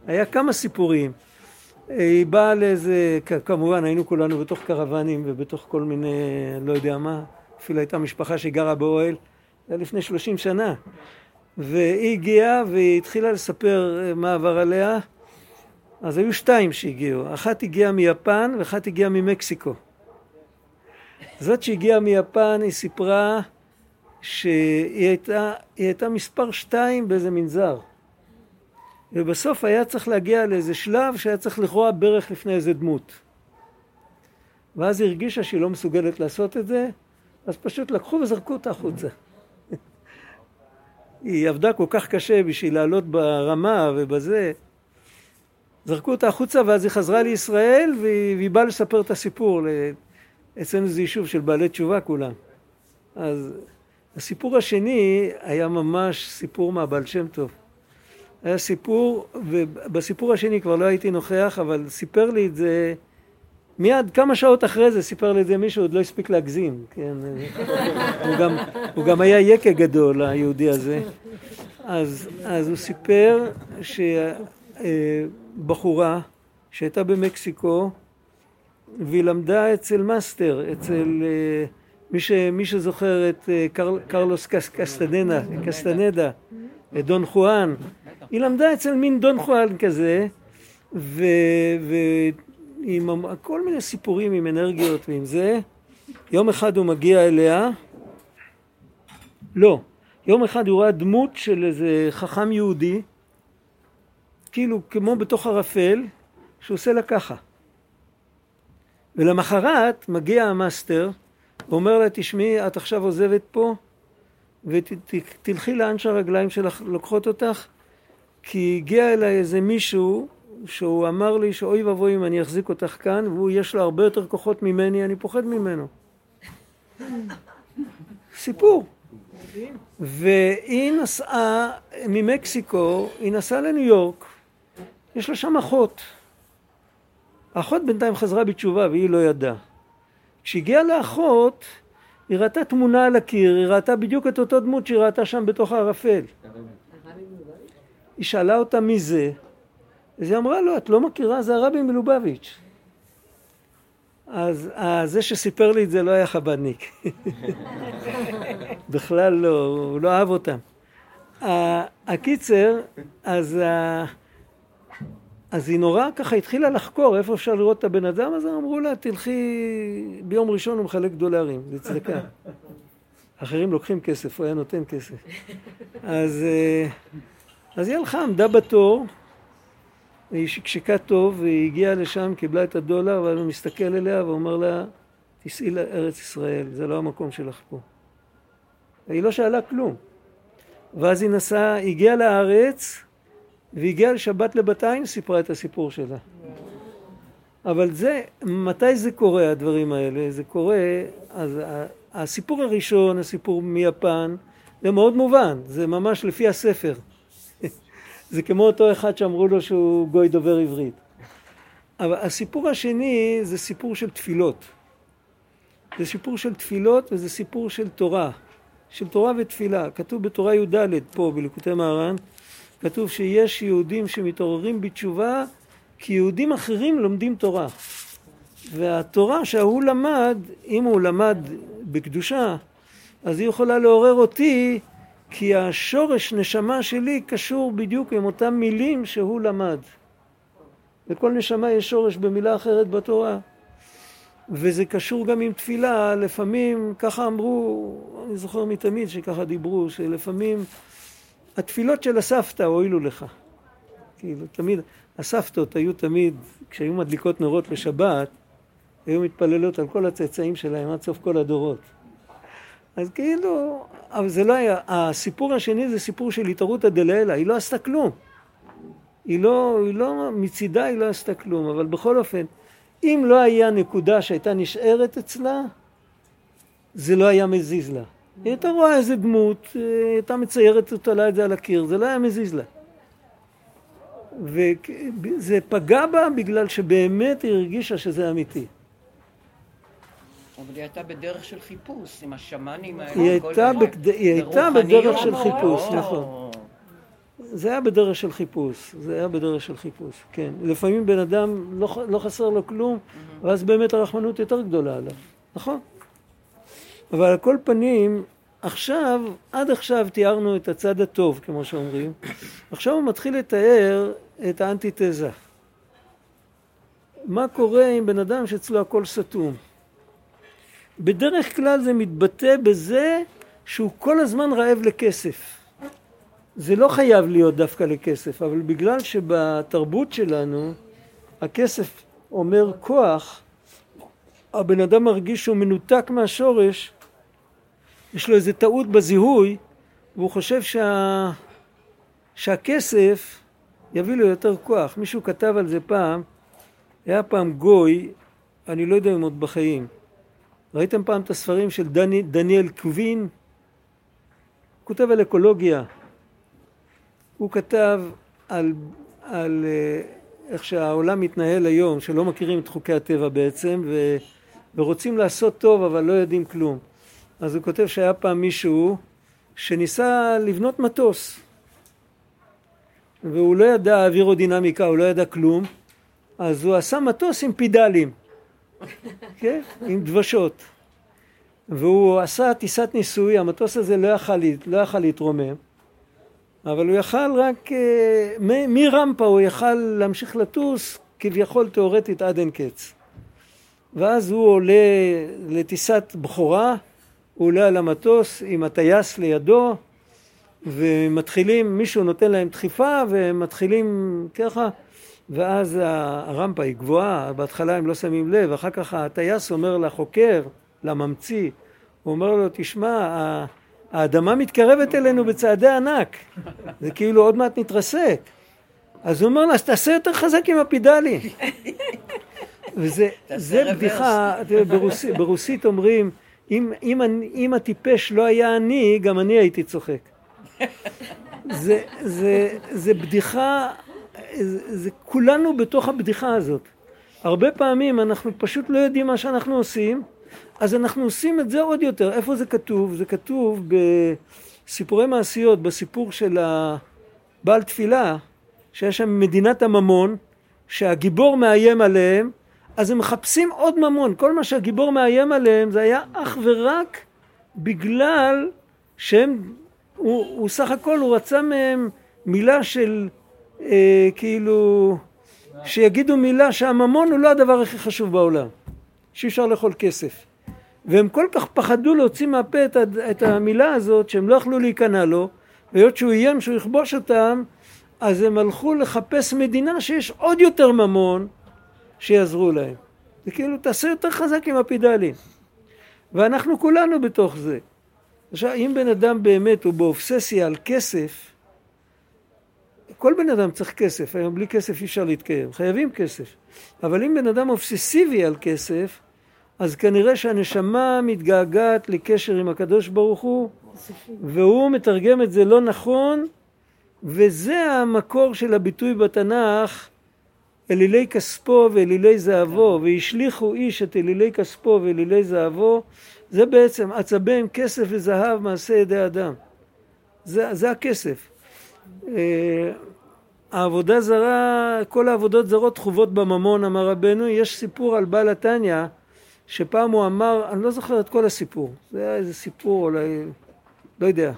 היה כמה סיפורים. היא באה לאיזה, כמובן היינו כולנו בתוך קרוונים ובתוך כל מיני, לא יודע מה, אפילו הייתה משפחה שגרה באוהל, זה היה לפני שלושים שנה. והיא הגיעה והיא התחילה לספר מה עבר עליה. אז היו שתיים שהגיעו, אחת הגיעה מיפן ואחת הגיעה ממקסיקו. זאת שהגיעה מיפן היא סיפרה שהיא הייתה, הייתה מספר שתיים באיזה מנזר. ובסוף היה צריך להגיע לאיזה שלב שהיה צריך לכרוע ברך לפני איזה דמות. ואז היא הרגישה שהיא לא מסוגלת לעשות את זה, אז פשוט לקחו וזרקו אותה החוצה. היא עבדה כל כך קשה בשביל לעלות ברמה ובזה. זרקו אותה החוצה ואז היא חזרה לישראל והיא, והיא באה לספר את הסיפור. אצלנו זה יישוב של בעלי תשובה כולם. אז הסיפור השני היה ממש סיפור מהבעל שם טוב. היה סיפור, ובסיפור השני כבר לא הייתי נוכח, אבל סיפר לי את זה מיד כמה שעות אחרי זה סיפר לי את זה מישהו, עוד לא הספיק להגזים, כן, הוא, גם, הוא גם היה יקה גדול, היהודי הזה. אז, אז הוא סיפר שבחורה שהייתה במקסיקו והיא למדה אצל master, אצל מי, ש, מי שזוכר את קר, קרלוס קסטנדה, קסטנדה, את דון חואן, היא למדה אצל מין דון חואן כזה, ו, ו, עם כל מיני סיפורים עם אנרגיות ועם זה. יום אחד הוא מגיע אליה, לא, יום אחד הוא רואה דמות של איזה חכם יהודי, כאילו כמו בתוך ערפל, שעושה לה ככה. ולמחרת מגיע המאסטר ואומר לה, תשמעי, את עכשיו עוזבת פה ותלכי לאן שהרגליים שלך לוקחות אותך, כי הגיע אליי איזה מישהו שהוא אמר לי שאוי ואבוי אם אני אחזיק אותך כאן, והוא יש לו הרבה יותר כוחות ממני, אני פוחד ממנו. סיפור. והיא נסעה ממקסיקו, היא נסעה לניו יורק, יש לה שם אחות. האחות בינתיים חזרה בתשובה והיא לא ידעה. כשהגיעה לאחות, היא ראתה תמונה על הקיר, היא ראתה בדיוק את אותו דמות שהיא ראתה שם בתוך הערפל. היא שאלה אותה מי זה, אז היא אמרה לו, את לא מכירה? זה הרבי מלובביץ'. אז זה שסיפר לי את זה לא היה חב"דניק. בכלל לא, הוא לא אהב אותם. הקיצר, אז, אז היא נורא ככה התחילה לחקור איפה אפשר לראות את הבן אדם, אז אמרו לה, תלכי, ביום ראשון הוא מחלק דולרים, זה צדקה. אחרים לוקחים כסף, הוא היה נותן כסף. אז, אה, אז היא הלכה, עמדה בתור, והיא שקשקה טוב, והיא הגיעה לשם, קיבלה את הדולר, ואז הוא מסתכל אליה ואומר לה, תיסעי לארץ ישראל, זה לא המקום שלך פה. והיא לא שאלה כלום. ואז היא נסעה, הגיעה לארץ, והגיעה לשבת לבת עין, סיפרה את הסיפור שלה. אבל זה, מתי זה קורה, הדברים האלה? זה קורה, אז הסיפור הראשון, הסיפור מיפן, זה מאוד מובן, זה ממש לפי הספר. זה כמו אותו אחד שאמרו לו שהוא גוי דובר עברית. אבל הסיפור השני זה סיפור של תפילות. זה סיפור של תפילות וזה סיפור של תורה. של תורה ותפילה. כתוב בתורה י"ד פה בליקוטי מהר"ן, כתוב שיש יהודים שמתעוררים בתשובה כי יהודים אחרים לומדים תורה. והתורה שההוא למד, אם הוא למד בקדושה, אז היא יכולה לעורר אותי כי השורש נשמה שלי קשור בדיוק עם אותם מילים שהוא למד. לכל נשמה יש שורש במילה אחרת בתורה. וזה קשור גם עם תפילה, לפעמים, ככה אמרו, אני זוכר מתמיד שככה דיברו, שלפעמים התפילות של הסבתא הועילו לך. כאילו, תמיד, הסבתות היו תמיד, כשהיו מדליקות נרות לשבת, היו מתפללות על כל הצאצאים שלהם עד סוף כל הדורות. אז כאילו, אבל זה לא היה, הסיפור השני זה סיפור של התערותא דלעילא, היא לא עשתה כלום. היא לא, היא לא, מצידה היא לא עשתה כלום, אבל בכל אופן, אם לא היה נקודה שהייתה נשארת אצלה, זה לא היה מזיז לה. היא הייתה רואה איזה דמות, אה, הייתה מציירת אותה לה את זה על הקיר, זה לא היה מזיז לה. וזה פגע בה בגלל שבאמת היא הרגישה שזה אמיתי. אבל היא הייתה בדרך של חיפוש, עם השמאנים האלה. היא הייתה. בקד... היא הייתה בדרך של חיפוש. נכון. זה היה בדרך של חיפוש, זה היה בדרך של חיפוש, כן. לפעמים בן אדם לא, לא חסר לו כלום, ואז באמת הרחמנות יותר גדולה עליו, נכון. אבל על כל פנים, עכשיו, עד עכשיו תיארנו את הצד הטוב, כמו שאומרים, עכשיו הוא מתחיל לתאר את האנטיתזה. מה קורה עם בן אדם שאצלו הכל סתום? בדרך כלל זה מתבטא בזה שהוא כל הזמן רעב לכסף. זה לא חייב להיות דווקא לכסף, אבל בגלל שבתרבות שלנו הכסף אומר כוח, הבן אדם מרגיש שהוא מנותק מהשורש, יש לו איזה טעות בזיהוי, והוא חושב שה... שהכסף יביא לו יותר כוח. מישהו כתב על זה פעם, היה פעם גוי, אני לא יודע אם עוד בחיים. ראיתם פעם את הספרים של דני, דניאל קווין? הוא כותב על אקולוגיה. הוא כתב על, על אה, איך שהעולם מתנהל היום, שלא מכירים את חוקי הטבע בעצם, ו, ורוצים לעשות טוב אבל לא יודעים כלום. אז הוא כותב שהיה פעם מישהו שניסה לבנות מטוס, והוא לא ידע אווירודינמיקה, הוא לא ידע כלום, אז הוא עשה מטוס עם פידלים, כן? עם דבשות. והוא עשה טיסת ניסוי, המטוס הזה לא יכל, לא להתרומם, אבל הוא יכל רק, אה, מרמפה הוא יכל להמשיך לטוס כביכול תאורטית עד אין קץ. ואז הוא עולה לטיסת בכורה, הוא עולה על המטוס עם הטייס לידו, ומתחילים, מישהו נותן להם דחיפה, והם מתחילים ככה, ואז הרמפה היא גבוהה, בהתחלה הם לא שמים לב, אחר כך הטייס אומר לחוקר, לממציא, הוא אומר לו, תשמע, האדמה מתקרבת אלינו בצעדי ענק, זה כאילו עוד מעט נתרסק. אז הוא אומר לה, אז תעשה יותר חזק עם הפידלים. וזה זה. בדיחה, תראה, ברוסית, אומרים, אם, אם, אם הטיפש לא היה אני, גם אני הייתי צוחק. זה, זה, זה בדיחה, זה, זה כולנו בתוך הבדיחה הזאת. הרבה פעמים אנחנו פשוט לא יודעים מה שאנחנו עושים, אז אנחנו עושים את זה עוד יותר. איפה זה כתוב? זה כתוב בסיפורי מעשיות, בסיפור של הבעל תפילה, שיש שם מדינת הממון, שהגיבור מאיים עליהם, אז הם מחפשים עוד ממון. כל מה שהגיבור מאיים עליהם זה היה אך ורק בגלל שהם, הוא, הוא סך הכל, הוא רצה מהם מילה של אה, כאילו, שיגידו מילה שהממון הוא לא הדבר הכי חשוב בעולם, שאי אפשר לאכול כסף. והם כל כך פחדו להוציא מהפה את, את המילה הזאת שהם לא יכלו להיכנע לו, והיות שהוא איים שהוא יכבוש אותם, אז הם הלכו לחפש מדינה שיש עוד יותר ממון שיעזרו להם. זה כאילו תעשה יותר חזק עם הפידלים. ואנחנו כולנו בתוך זה. עכשיו, אם בן אדם באמת הוא באובססיה על כסף, כל בן אדם צריך כסף, היום בלי כסף אי אפשר להתקיים, חייבים כסף. אבל אם בן אדם אובססיבי על כסף, אז כנראה שהנשמה מתגעגעת לקשר עם הקדוש ברוך הוא, והוא מתרגם את זה לא נכון, וזה המקור של הביטוי בתנ"ך, אלילי כספו ואלילי זהבו, והשליכו איש את אלילי כספו ואלילי זהבו, זה בעצם עצביהם כסף וזהב מעשה ידי אדם. זה, זה הכסף. אה, העבודה זרה, כל העבודות זרות חובות בממון, אמר רבנו. יש סיפור על בעל התניא, שפעם הוא אמר, אני לא זוכר את כל הסיפור, זה היה איזה סיפור אולי, לא יודע,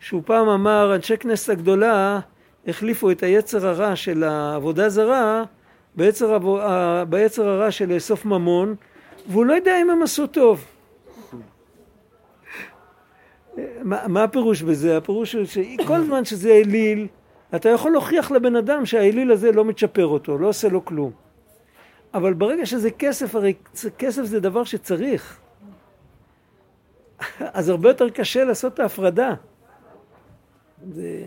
שהוא פעם אמר, אנשי כנסת הגדולה החליפו את היצר הרע של העבודה זרה ביצר, ביצר הרע של לאסוף ממון, והוא לא יודע אם הם עשו טוב. מה, מה הפירוש בזה? הפירוש הוא שכל זמן שזה אליל, אתה יכול להוכיח לבן אדם שהאליל הזה לא מצ'פר אותו, לא עושה לו כלום. אבל ברגע שזה כסף, הרי כסף זה דבר שצריך. אז הרבה יותר קשה לעשות את ההפרדה. זה...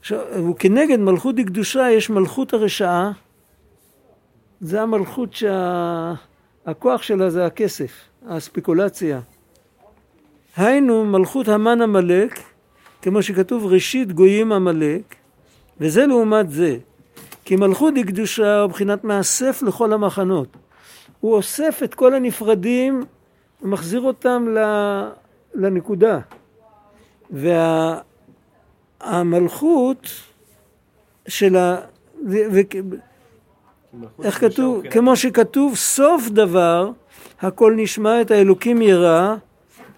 עכשיו, וכנגד מלכות דקדושה יש מלכות הרשעה, זה המלכות שהכוח שלה זה הכסף, הספקולציה. היינו מלכות המן עמלק, כמו שכתוב ראשית גויים עמלק, וזה לעומת זה. כי מלכות היא קדושה ובחינת מאסף לכל המחנות. הוא אוסף את כל הנפרדים ומחזיר אותם לנקודה. והמלכות של ה... ו... ו... איך כתוב? כמו שכתוב סוף דבר הכל נשמע את האלוקים יראה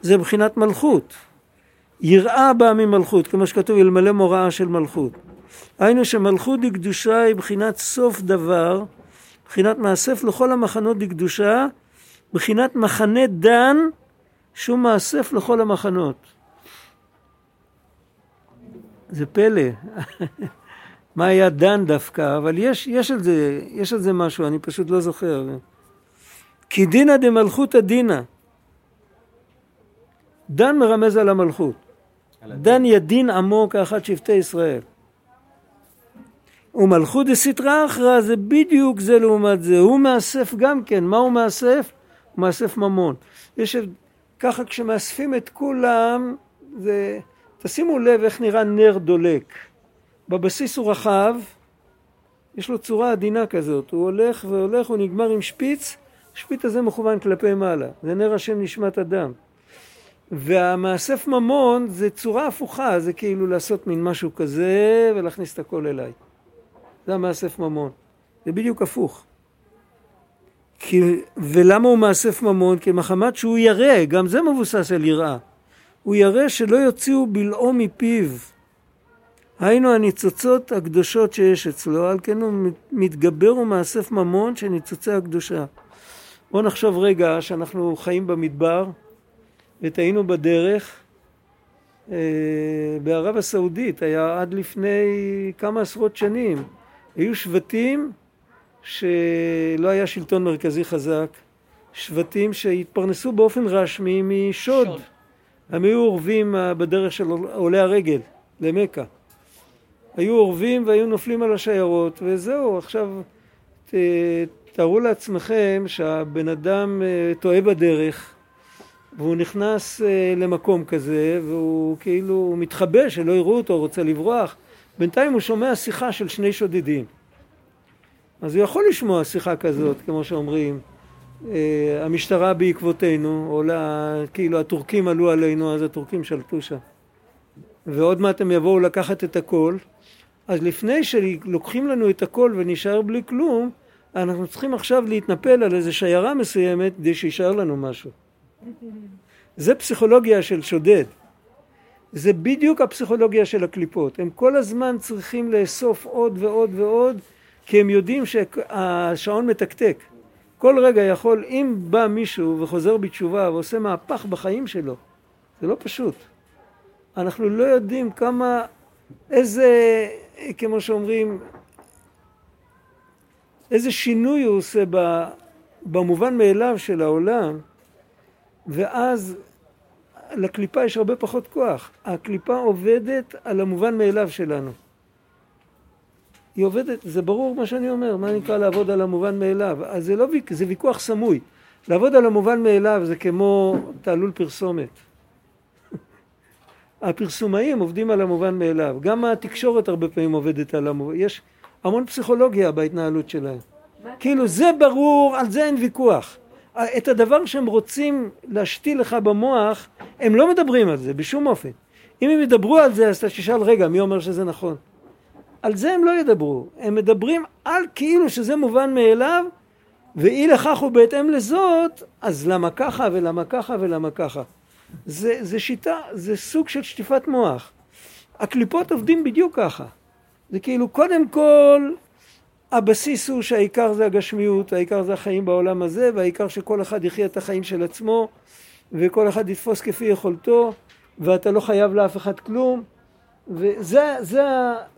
זה מבחינת מלכות. יראה באה ממלכות, כמו שכתוב אלמלא מוראה של מלכות. היינו שמלכות דקדושה היא בחינת סוף דבר, בחינת מאסף לכל המחנות דקדושה, בחינת מחנה דן שהוא מאסף לכל המחנות. זה פלא. מה היה דן דווקא, אבל יש, יש, על זה, יש על זה משהו, אני פשוט לא זוכר. כי דינא דמלכותא דינא. דן מרמז על המלכות. דן ידין עמו כאחד שבטי ישראל. ומלכות דסתרא אחרא זה בדיוק זה לעומת זה. הוא מאסף גם כן. מה הוא מאסף? הוא מאסף ממון. יש ככה כשמאספים את כולם, זה... תשימו לב איך נראה נר דולק. בבסיס הוא רחב, יש לו צורה עדינה כזאת. הוא הולך והולך, הוא נגמר עם שפיץ, השפיץ הזה מכוון כלפי מעלה. זה נר השם נשמת אדם. והמאסף ממון זה צורה הפוכה, זה כאילו לעשות מין משהו כזה ולהכניס את הכל אליי. זה המאסף ממון. זה בדיוק הפוך. כי, ולמה הוא מאסף ממון? כי מחמת שהוא ירא, גם זה מבוסס על יראה. הוא ירא שלא יוציאו בלעו מפיו. היינו הניצוצות הקדושות שיש אצלו, על כן הוא מתגבר ומאסף ממון של ניצוצי הקדושה. בואו נחשוב רגע שאנחנו חיים במדבר וטעינו בדרך אה, בערב הסעודית, היה עד לפני כמה עשרות שנים. היו שבטים שלא היה שלטון מרכזי חזק, שבטים שהתפרנסו באופן רשמי משוד. שוד. הם היו אורבים בדרך של עולי הרגל למכה. היו אורבים והיו נופלים על השיירות, וזהו, עכשיו תארו לעצמכם שהבן אדם אה, טועה בדרך, והוא נכנס אה, למקום כזה, והוא כאילו מתחבא שלא יראו אותו, רוצה לברוח. בינתיים הוא שומע שיחה של שני שודדים. אז הוא יכול לשמוע שיחה כזאת, כמו שאומרים, אה, המשטרה בעקבותינו, או לה, כאילו הטורקים עלו עלינו, אז הטורקים שלטו שם. ועוד מעט הם יבואו לקחת את הכל. אז לפני שלוקחים לנו את הכל ונשאר בלי כלום, אנחנו צריכים עכשיו להתנפל על איזו שיירה מסוימת כדי שישאר לנו משהו. זה פסיכולוגיה של שודד. זה בדיוק הפסיכולוגיה של הקליפות. הם כל הזמן צריכים לאסוף עוד ועוד ועוד, כי הם יודעים שהשעון מתקתק. כל רגע יכול, אם בא מישהו וחוזר בתשובה ועושה מהפך בחיים שלו, זה לא פשוט. אנחנו לא יודעים כמה, איזה, כמו שאומרים, איזה שינוי הוא עושה במובן מאליו של העולם, ואז לקליפה יש הרבה פחות כוח. הקליפה עובדת על המובן מאליו שלנו. היא עובדת, זה ברור מה שאני אומר, מה נקרא לעבוד על המובן מאליו? אז זה לא, זה ויכוח סמוי. לעבוד על המובן מאליו זה כמו תעלול פרסומת. הפרסומאים עובדים על המובן מאליו, גם התקשורת הרבה פעמים עובדת על המובן, יש המון פסיכולוגיה בהתנהלות שלהם. כאילו זה ברור, על זה אין ויכוח. את הדבר שהם רוצים להשתיל לך במוח, הם לא מדברים על זה בשום אופן. אם הם ידברו על זה, אז אתה תשאל, רגע, מי אומר שזה נכון? על זה הם לא ידברו. הם מדברים על כאילו שזה מובן מאליו, ואי לכך ובהתאם לזאת, אז למה ככה ולמה ככה ולמה ככה. זה, זה שיטה, זה סוג של שטיפת מוח. הקליפות עובדים בדיוק ככה. זה כאילו קודם כל הבסיס הוא שהעיקר זה הגשמיות, העיקר זה החיים בעולם הזה, והעיקר שכל אחד יחיה את החיים של עצמו, וכל אחד יתפוס כפי יכולתו, ואתה לא חייב לאף אחד כלום, וזה זה,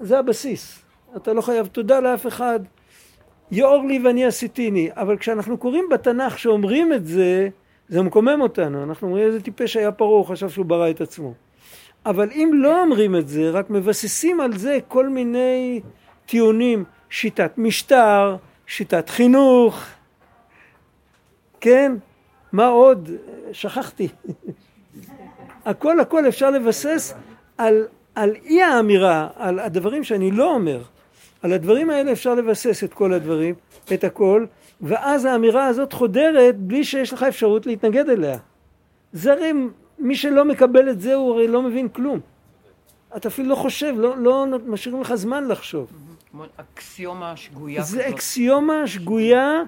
זה הבסיס. אתה לא חייב תודה לאף אחד. יאור לי ואני עשיתיני. אבל כשאנחנו קוראים בתנ"ך שאומרים את זה, זה מקומם אותנו. אנחנו אומרים איזה טיפש היה פרעה, הוא חשב שהוא ברא את עצמו. אבל אם לא אומרים את זה, רק מבססים על זה כל מיני טיעונים, שיטת משטר, שיטת חינוך, כן? מה עוד? שכחתי. הכל הכל אפשר לבסס על, על אי האמירה, על הדברים שאני לא אומר. על הדברים האלה אפשר לבסס את כל הדברים, את הכל, ואז האמירה הזאת חודרת בלי שיש לך אפשרות להתנגד אליה. זה הרי, מי שלא מקבל את זה הוא הרי לא מבין כלום. אתה אפילו לא חושב, לא, לא משאירים לך זמן לחשוב. אקסיומה שגויה זה כזאת. אקסיומה שגויה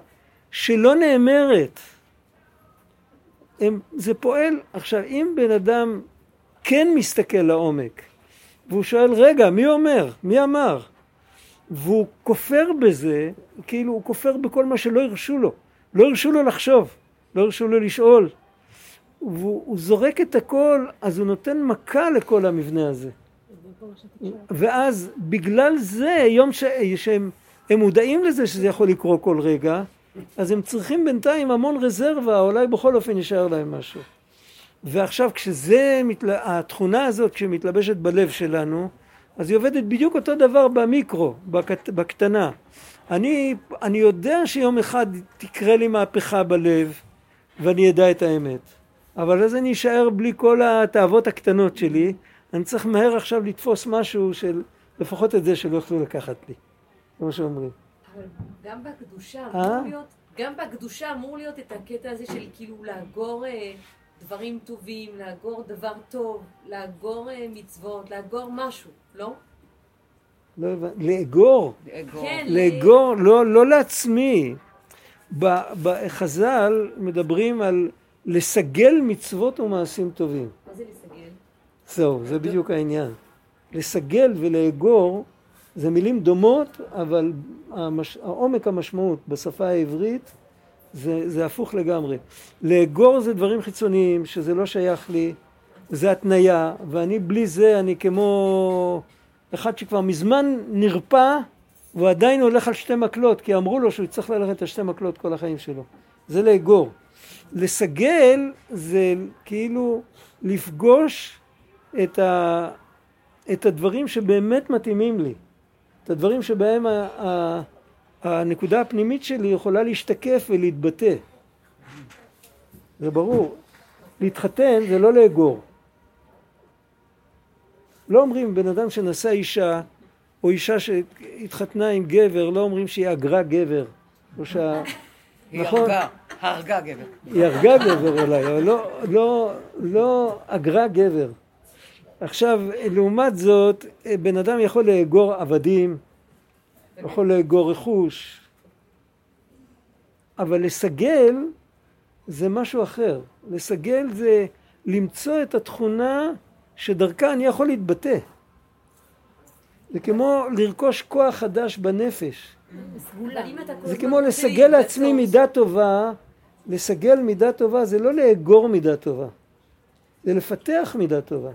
שלא נאמרת. הם, זה פועל, עכשיו אם בן אדם כן מסתכל לעומק והוא שואל רגע מי אומר? מי אמר? והוא כופר בזה, כאילו הוא כופר בכל מה שלא הרשו לו. לא הרשו לו לחשוב, לא הרשו לו לשאול. והוא הוא זורק את הכל, אז הוא נותן מכה לכל המבנה הזה. ואז בגלל זה, יום ש... שהם הם מודעים לזה שזה יכול לקרות כל רגע, אז הם צריכים בינתיים המון רזרבה, אולי בכל אופן יישאר להם משהו. ועכשיו כשזה, מתל... התכונה הזאת כשמתלבשת בלב שלנו, אז היא עובדת בדיוק אותו דבר במיקרו, בקט... בקטנה. אני, אני יודע שיום אחד תקרה לי מהפכה בלב ואני אדע את האמת. אבל אז אני אשאר בלי כל התאוות הקטנות שלי, אני צריך מהר עכשיו לתפוס משהו של לפחות את זה שלא יוכלו לקחת לי, כמו שאומרים. אבל גם בקדושה אה? אמור להיות, גם בקדושה אמור להיות את הקטע הזה של כאילו לאגור אה, דברים טובים, לאגור דבר טוב, לאגור אה, מצוות, לאגור משהו, לא? לא הבנ- לאגור, אגו. כן. לאגור, לא, לא לעצמי. בחז"ל מדברים על לסגל מצוות ומעשים טובים. זהו, זה בדיוק העניין. לסגל ולאגור זה מילים דומות, אבל המש... העומק המשמעות בשפה העברית זה, זה הפוך לגמרי. לאגור זה דברים חיצוניים, שזה לא שייך לי, זה התניה, ואני בלי זה, אני כמו אחד שכבר מזמן נרפא, והוא עדיין הולך על שתי מקלות, כי אמרו לו שהוא יצטרך ללכת על שתי מקלות כל החיים שלו. זה לאגור. לסגל זה כאילו לפגוש את, ה, את הדברים שבאמת מתאימים לי, את הדברים שבהם ה, ה, הנקודה הפנימית שלי יכולה להשתקף ולהתבטא. זה ברור. להתחתן זה לא לאגור. לא אומרים בן אדם שנשא אישה, או אישה שהתחתנה עם גבר, לא אומרים שהיא אגרה גבר. או שה... היא נכון. הרגה, הרגה גבר. היא הרגה גבר אולי, אבל לא, לא, לא אגרה גבר. עכשיו, לעומת זאת, בן אדם יכול לאגור עבדים, יכול לאגור רכוש, אבל לסגל זה משהו אחר. לסגל זה למצוא את התכונה שדרכה אני יכול להתבטא. זה כמו לרכוש כוח חדש בנפש. זה כמו לסגל לעצמי מידה טובה, לסגל מידה טובה זה לא לאגור מידה טובה, זה לפתח מידה טובה.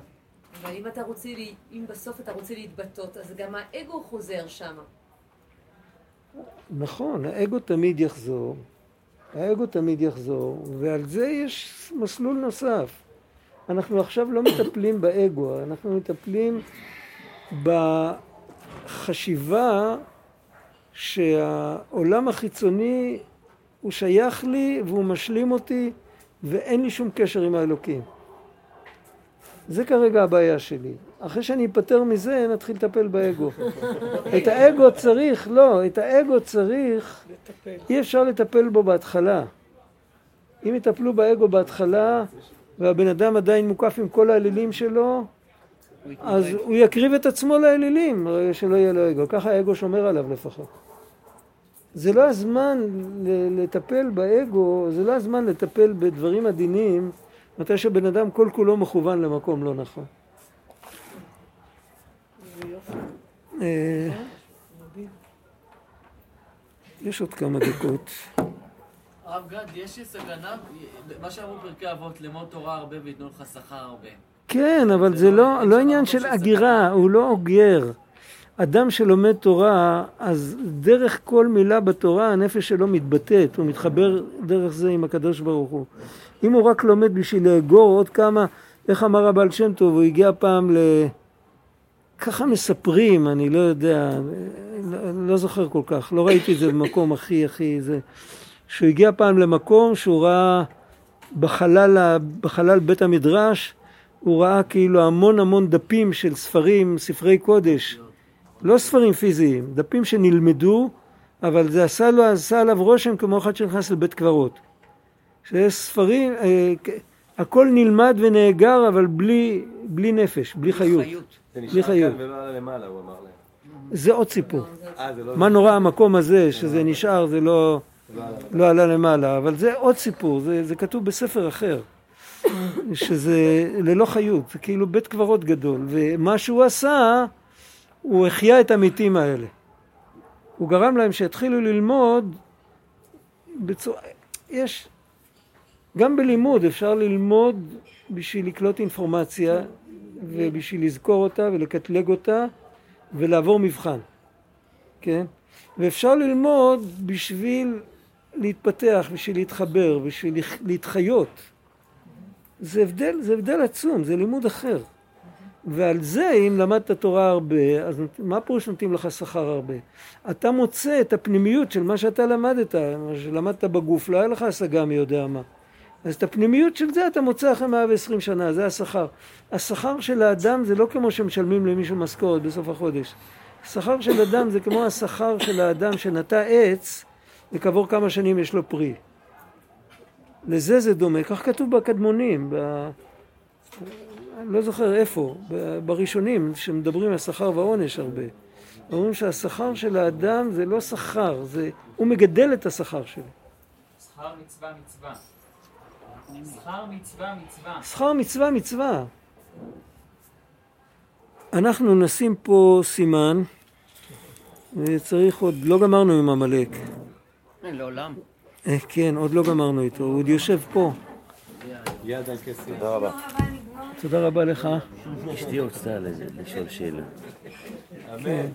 אבל אם אתה רוצה, לה- אם בסוף אתה רוצה להתבטאות, אז גם האגו חוזר שם. נכון, האגו תמיד יחזור, האגו תמיד יחזור, ועל זה יש מסלול נוסף. אנחנו עכשיו לא מטפלים באגו, אנחנו מטפלים בחשיבה שהעולם החיצוני הוא שייך לי והוא משלים אותי ואין לי שום קשר עם האלוקים. זה כרגע הבעיה שלי. אחרי שאני אפטר מזה, נתחיל לטפל באגו. את האגו צריך, לא, את האגו צריך, לטפל. אי אפשר לטפל בו בהתחלה. אם יטפלו באגו בהתחלה, והבן אדם עדיין מוקף עם כל האלילים שלו, אז. הוא יקריב את עצמו לאלילים, הרי שלא יהיה לו אגו. ככה האגו שומר עליו לפחות. זה לא הזמן לטפל באגו, זה לא הזמן לטפל בדברים עדינים, מתי שבן אדם כל כולו מכוון למקום לא נכון. אה, יש עוד כמה דקות. הרב גד, יש סכנה, מה שאמרו פרקי אבות, לאמוד תורה הרבה וייתנו לך שכר הרבה. כן, אבל זה לא, לא עניין של הגירה, הוא לא אוגר. אדם שלומד תורה, אז דרך כל מילה בתורה הנפש שלו מתבטאת, הוא מתחבר דרך זה עם הקדוש ברוך הוא. אם הוא רק לומד בשביל לאגור עוד כמה, איך אמר הבעל שם טוב, הוא הגיע פעם ל... ככה מספרים, אני לא יודע, לא, לא זוכר כל כך, לא ראיתי את זה במקום הכי הכי זה, שהוא הגיע פעם למקום שהוא ראה בחלל, בחלל בית המדרש הוא ראה כאילו המון המון דפים של ספרים, ספרי קודש, לא ספרים פיזיים, דפים שנלמדו, אבל זה עשה, לו, עשה עליו רושם כמו אחד שנכנס לבית קברות. שיש ספרים, אה, הכל נלמד ונאגר, אבל בלי, בלי נפש, בלי חיות. זה בלי נשאר. כאן ולא עלה למעלה, הוא אמר להם. זה עוד סיפור. אה, לא... מה נורא המקום הזה, שזה נשאר, זה לא, לא עלה למעלה, אבל זה עוד סיפור, זה, זה כתוב בספר אחר, שזה ללא חיות, זה כאילו בית קברות גדול, ומה שהוא עשה, הוא החיה את המתים האלה. הוא גרם להם שיתחילו ללמוד בצורה... יש... גם בלימוד אפשר ללמוד בשביל לקלוט אינפורמציה ובשביל לזכור אותה ולקטלג אותה ולעבור מבחן, כן? ואפשר ללמוד בשביל להתפתח, בשביל להתחבר, בשביל להתחיות. זה הבדל, זה הבדל עצום, זה לימוד אחר. ועל זה, אם למדת תורה הרבה, אז מה פירוש נותנים לך שכר הרבה? אתה מוצא את הפנימיות של מה שאתה למדת, מה שלמדת בגוף, לא היה לך השגה מי יודע מה. אז את הפנימיות של זה אתה מוצא אחרי 120 שנה, זה השכר. השכר של האדם זה לא כמו שמשלמים למישהו משכורת בסוף החודש. השכר של אדם זה כמו השכר של האדם שנטע עץ וכעבור כמה שנים יש לו פרי. לזה זה דומה, כך כתוב בקדמונים, ב... אני לא זוכר איפה, בראשונים שמדברים על שכר ועונש הרבה. אומרים שהשכר של האדם זה לא שכר, זה... הוא מגדל את השכר שלו. שכר מצווה מצווה. שכר מצווה מצווה. שכר מצווה מצווה. אנחנו נשים פה סימן, וצריך עוד, לא גמרנו עם עמלק. לעולם. אה, כן, עוד לא גמרנו איתו, הוא עוד יושב פה. יד על כסף. תודה רבה. תודה רבה לך. אשתי רצתה לשאול שאלה. אמן.